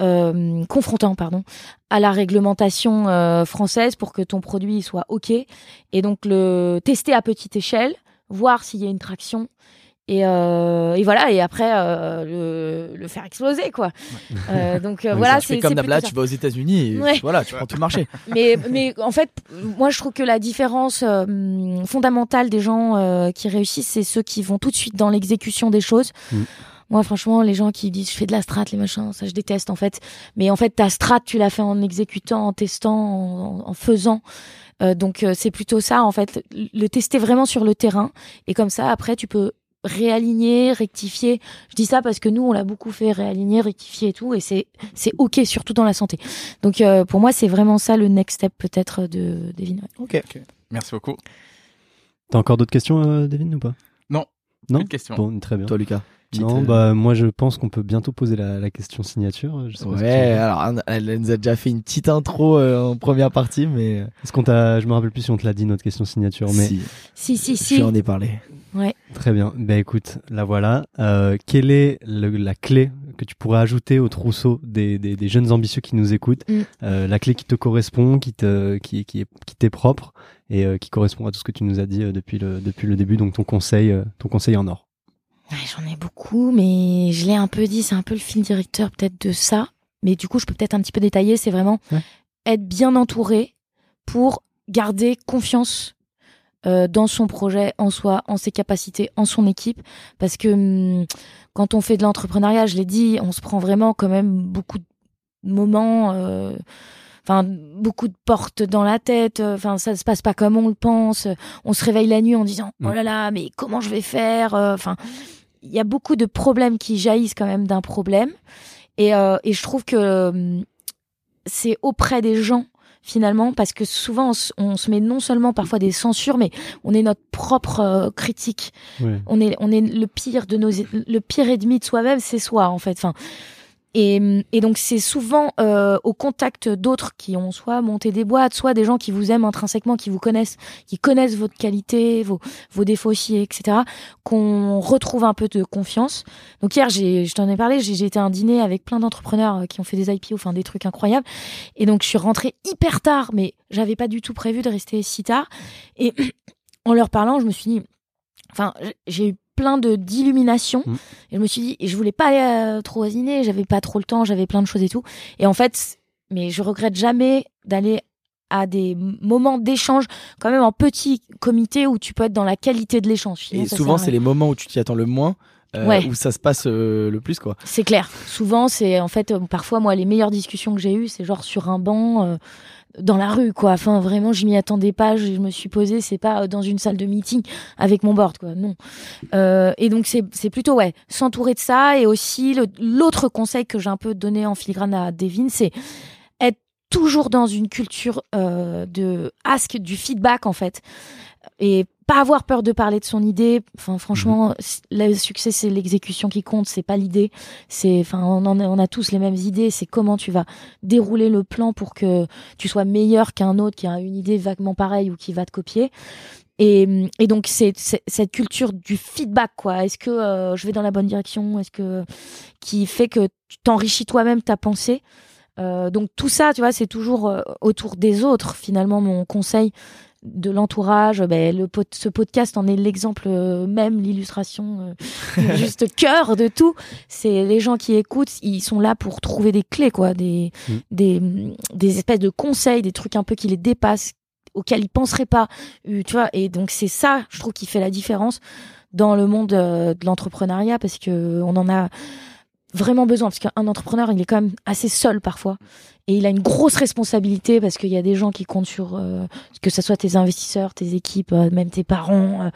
euh, confrontant pardon à la réglementation euh, française pour que ton produit soit OK et donc le tester à petite échelle, voir s'il y a une traction et, euh, et voilà et après le, le faire exploser quoi. Donc Oui, voilà, c'est comme ça. tu vas aux États-Unis et Ouais. voilà, tu prends tout le marché. (laughs) mais, mais en fait, moi, je trouve que la différence fondamentale des gens qui réussissent, c'est ceux qui vont tout de suite dans l'exécution des choses. Mm. Moi, franchement, les gens qui disent je fais de la strat, les machins, ça je déteste en fait. Mais en fait, ta strat, tu l'as fait en exécutant, en testant, en, en faisant. Euh, donc euh, c'est plutôt ça en fait, le tester vraiment sur le terrain. Et comme ça, après, tu peux réaligner, rectifier. Je dis ça parce que nous, on l'a beaucoup fait, réaligner, rectifier et tout, et c'est c'est ok, surtout dans la santé. Donc euh, pour moi, c'est vraiment ça le next step peut-être de Devin. ouais. Ok. Merci beaucoup. T'as encore d'autres questions, euh, Devin, ou pas? Non Plus de questions. Bon, très bien. Toi, Lucas. Petite, Non, euh, bah moi je pense qu'on peut bientôt poser la, la question signature. Je sais Ouais, alors elle, nous a déjà fait une petite intro euh, en première partie, mais Est-ce qu'on t'a, je me rappelle plus si on te l'a dit notre question signature, mais si, Si, si, je si. en ai parlé. très bien. Bah écoute, la voilà. Euh, quelle est le- la clé que tu pourrais ajouter au trousseau des, des, des jeunes ambitieux qui nous écoutent Mm. Euh, La clé qui te correspond, qui te qui, qui est qui t'est propre et euh, qui correspond à tout ce que tu nous as dit euh, depuis le depuis le début. Donc ton conseil euh, ton conseil en or. Ouais, J'en ai beaucoup, mais je l'ai un peu dit, c'est un peu le fil directeur peut-être de ça. Mais du coup, je peux peut-être un petit peu détailler, c'est vraiment Ouais. être bien entouré pour garder confiance euh, dans son projet, en soi, en ses capacités, en son équipe. Parce que hum, quand on fait de l'entrepreneuriat, je l'ai dit, on se prend vraiment quand même beaucoup de moments... euh, Enfin, beaucoup de portes dans la tête. euh, Enfin, ça se passe pas comme on le pense. On se réveille la nuit en disant oh là là, mais comment je vais faire Enfin, il y a beaucoup de problèmes qui jaillissent quand même d'un problème. Et, euh, et je trouve que euh, c'est auprès des gens finalement parce que souvent on se, on se met non seulement parfois des censures mais on est notre propre euh, critique Ouais. on est on est le pire de nos le pire ennemi de soi-même c'est soi en fait enfin et, donc c'est souvent euh, au contact d'autres qui ont soit monté des boîtes, soit des gens qui vous aiment intrinsèquement, qui vous connaissent, qui connaissent votre qualité, vos, vos défauts aussi, etc., qu'on retrouve un peu de confiance. Donc hier, je t'en ai parlé, j'ai, j'ai été à un dîner avec plein d'entrepreneurs euh, qui ont fait des IPO, enfin des trucs incroyables. Et donc je suis rentrée hyper tard, mais j'avais pas du tout prévu de rester si tard. Et (clears throat) en leur parlant, je me suis dit, enfin, j'ai eu plein de d'illumination Mm. et je me suis dit et je voulais pas aller euh, trop au dîner j'avais pas trop le temps j'avais plein de choses et tout et en fait mais je regrette jamais d'aller à des moments d'échange quand même en petit comité où tu peux être dans la qualité de l'échange Sinon, Et souvent, c'est les moments où tu t'y attends le moins, euh, Ouais. où ça se passe euh, le plus, quoi. C'est clair. Souvent, c'est en fait, euh, parfois, moi, les meilleures discussions que j'ai eues, c'est genre sur un banc, dans la rue, quoi. Enfin, vraiment, je m'y attendais pas. Je me suis posée, c'est pas euh, dans une salle de meeting avec mon board, quoi. Non. Euh, et donc, c'est plutôt, ouais, s'entourer de ça. Et aussi, l'autre conseil que j'ai un peu donné en filigrane à Devin, c'est être toujours dans une culture euh, de ask, du feedback, en fait. Et pas avoir peur de parler de son idée. Enfin, franchement, c- le succès, c'est l'exécution qui compte, c'est pas l'idée. C'est, enfin, on en a, on a tous les mêmes idées. C'est comment tu vas dérouler le plan pour que tu sois meilleur qu'un autre qui a une idée vaguement pareille ou qui va te copier. Et, et donc c'est c'est- cette culture du feedback quoi. Est-ce que euh, je vais dans la bonne direction? Est-ce que qui fait que tu t'enrichis toi-même ta pensée? Euh, Donc tout ça, tu vois, c'est toujours euh, autour des autres. Finalement, mon conseil de l'entourage, ben, le pod- ce podcast en est l'exemple euh, même, l'illustration, euh, (laughs) juste cœur de tout. C'est les gens qui écoutent, ils sont là pour trouver des clés, quoi, des, Mm. des, des espèces de conseils, des trucs un peu qui les dépassent, auxquels ils penseraient pas, euh, tu vois. Et donc c'est ça, je trouve, qui fait la différence dans le monde de l'entrepreneuriat, parce que on en a vraiment besoin, parce qu'un entrepreneur, il est quand même assez seul parfois. Et il a une grosse responsabilité parce qu'il y a des gens qui comptent sur, euh, que ce soit tes investisseurs, tes équipes, euh, même tes parents. Euh,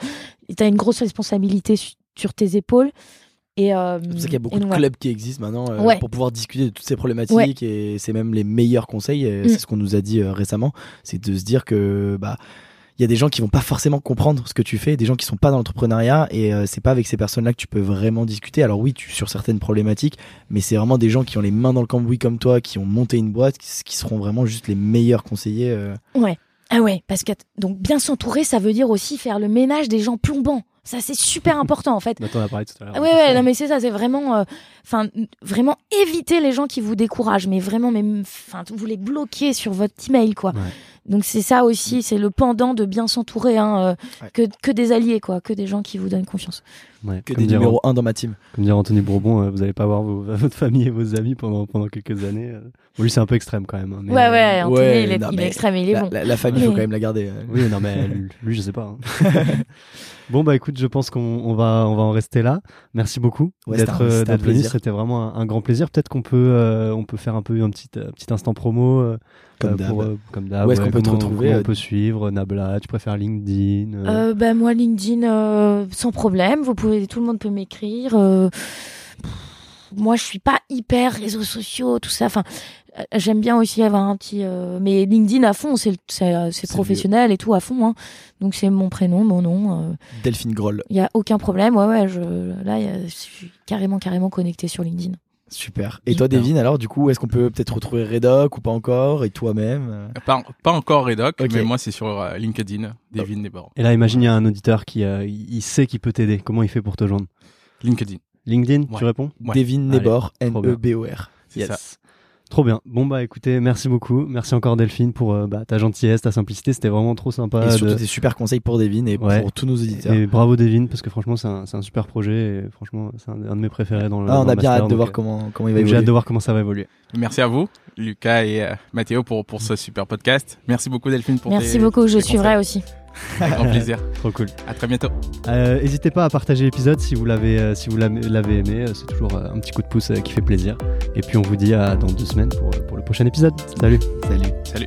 tu as une grosse responsabilité su- sur tes épaules. Et, euh, C'est pour ça qu'il y a beaucoup de clubs qui existent maintenant euh, Ouais. pour pouvoir discuter de toutes ces problématiques et c'est même les meilleurs conseils. et Mm. C'est ce qu'on nous a dit euh, récemment, c'est de se dire que bah il y a des gens qui vont pas forcément comprendre ce que tu fais, des gens qui sont pas dans l'entrepreneuriat et euh, c'est pas avec ces personnes-là que tu peux vraiment discuter. Alors oui, tu sur certaines problématiques, mais c'est vraiment des gens qui ont les mains dans le cambouis comme toi, qui ont monté une boîte, qui, qui seront vraiment juste les meilleurs conseillers. euh. Ah ouais, parce que donc bien s'entourer, ça veut dire aussi faire le ménage des gens plombants. Ça c'est super (laughs) important en fait. Dont on a parlé tout à l'heure. Ah Ouais, ouais, non, mais c'est ça, c'est vraiment, euh, enfin, vraiment éviter les gens qui vous découragent, mais vraiment, même, enfin, vous les bloquez sur votre email, quoi. Ouais. Donc c'est ça aussi, c'est le pendant de bien s'entourer, hein, euh, Ouais. que, que des alliés, quoi, que des gens qui vous donnent confiance. Ouais, Que comme des dire- numéros 1 dans ma team. Comme dire Anthony Bourbon, euh, vous n'allez pas voir vos- (laughs) votre famille et vos amis pendant, pendant quelques années. euh. Bon, lui, c'est un peu extrême quand même. hein, mais, ouais, ouais, Anthony, ouais, il est, non, il est mais extrême, il est La, bon. la- la famille, il faut quand même la garder. euh. Oui, non, mais (laughs) lui, je sais pas. hein. (laughs) bon, bah écoute, je pense qu'on on va, on va en rester là. Merci beaucoup Ouais, d'être euh, venu. plaisir. C'était vraiment un, un grand plaisir. Peut-être qu'on peut, euh, on peut faire un peu un petit, petit instant promo. euh, Comme d'hab. pour, euh, comme d'hab. Où est-ce qu'on peut te retrouver, on peut suivre Nabla, tu préfères LinkedIn euh, Euh, bah, moi, LinkedIn, euh, sans problème, vous pouvez, tout le monde peut m'écrire. euh, moi, je suis pas hyper réseaux sociaux, tout ça. Enfin, euh, j'aime bien aussi avoir un petit, euh, mais LinkedIn à fond, c'est, professionnel et tout à fond. Hein. Donc c'est mon prénom, mon nom. euh, Delphine Groll. Il y a aucun problème. Ouais, ouais. Je, là, je suis carrément, carrément connecté sur LinkedIn. Super. Et toi. Devin, alors, du coup, est-ce qu'on peut peut-être retrouver Redoc ou pas encore Et toi-même euh Pas, pas encore Redoc, mais moi c'est sur euh, LinkedIn, Devin Desbords. Et là, imagine, il y a un auditeur qui euh, il sait qu'il peut t'aider. Comment il fait pour te joindre? LinkedIn. LinkedIn, Ouais. tu réponds? Ouais. Devin Nebor. N-E-B-O-R. C'est ça. Trop bien. Bon bah écoutez, merci beaucoup. Merci encore Delphine pour euh, bah, ta gentillesse, ta simplicité. C'était vraiment trop sympa. Et surtout de- des super conseils pour Devin et Ouais. pour tous nos auditeurs. Et bravo Devine parce que franchement c'est un, c'est un super projet et franchement c'est un, un de mes préférés dans le. Ah, on dans a bien master, hâte de voir euh, comment, comment il va donc J'ai évoluer. hâte de voir comment ça va évoluer. Merci à vous, Lucas et euh, Mathéo, pour, pour ce super podcast. Merci beaucoup, Delphine, pour Merci tes- beaucoup, je tes suivrai conseils. aussi. Avec grand plaisir. (laughs) Trop cool. À très bientôt. Euh, N'hésitez pas à partager l'épisode si vous l'avez euh, si vous l'avez l'avez aimé. euh, C'est toujours un petit coup de pouce qui fait plaisir. Et puis on vous dit à dans deux semaines pour, pour le prochain épisode. Salut. Salut. Salut.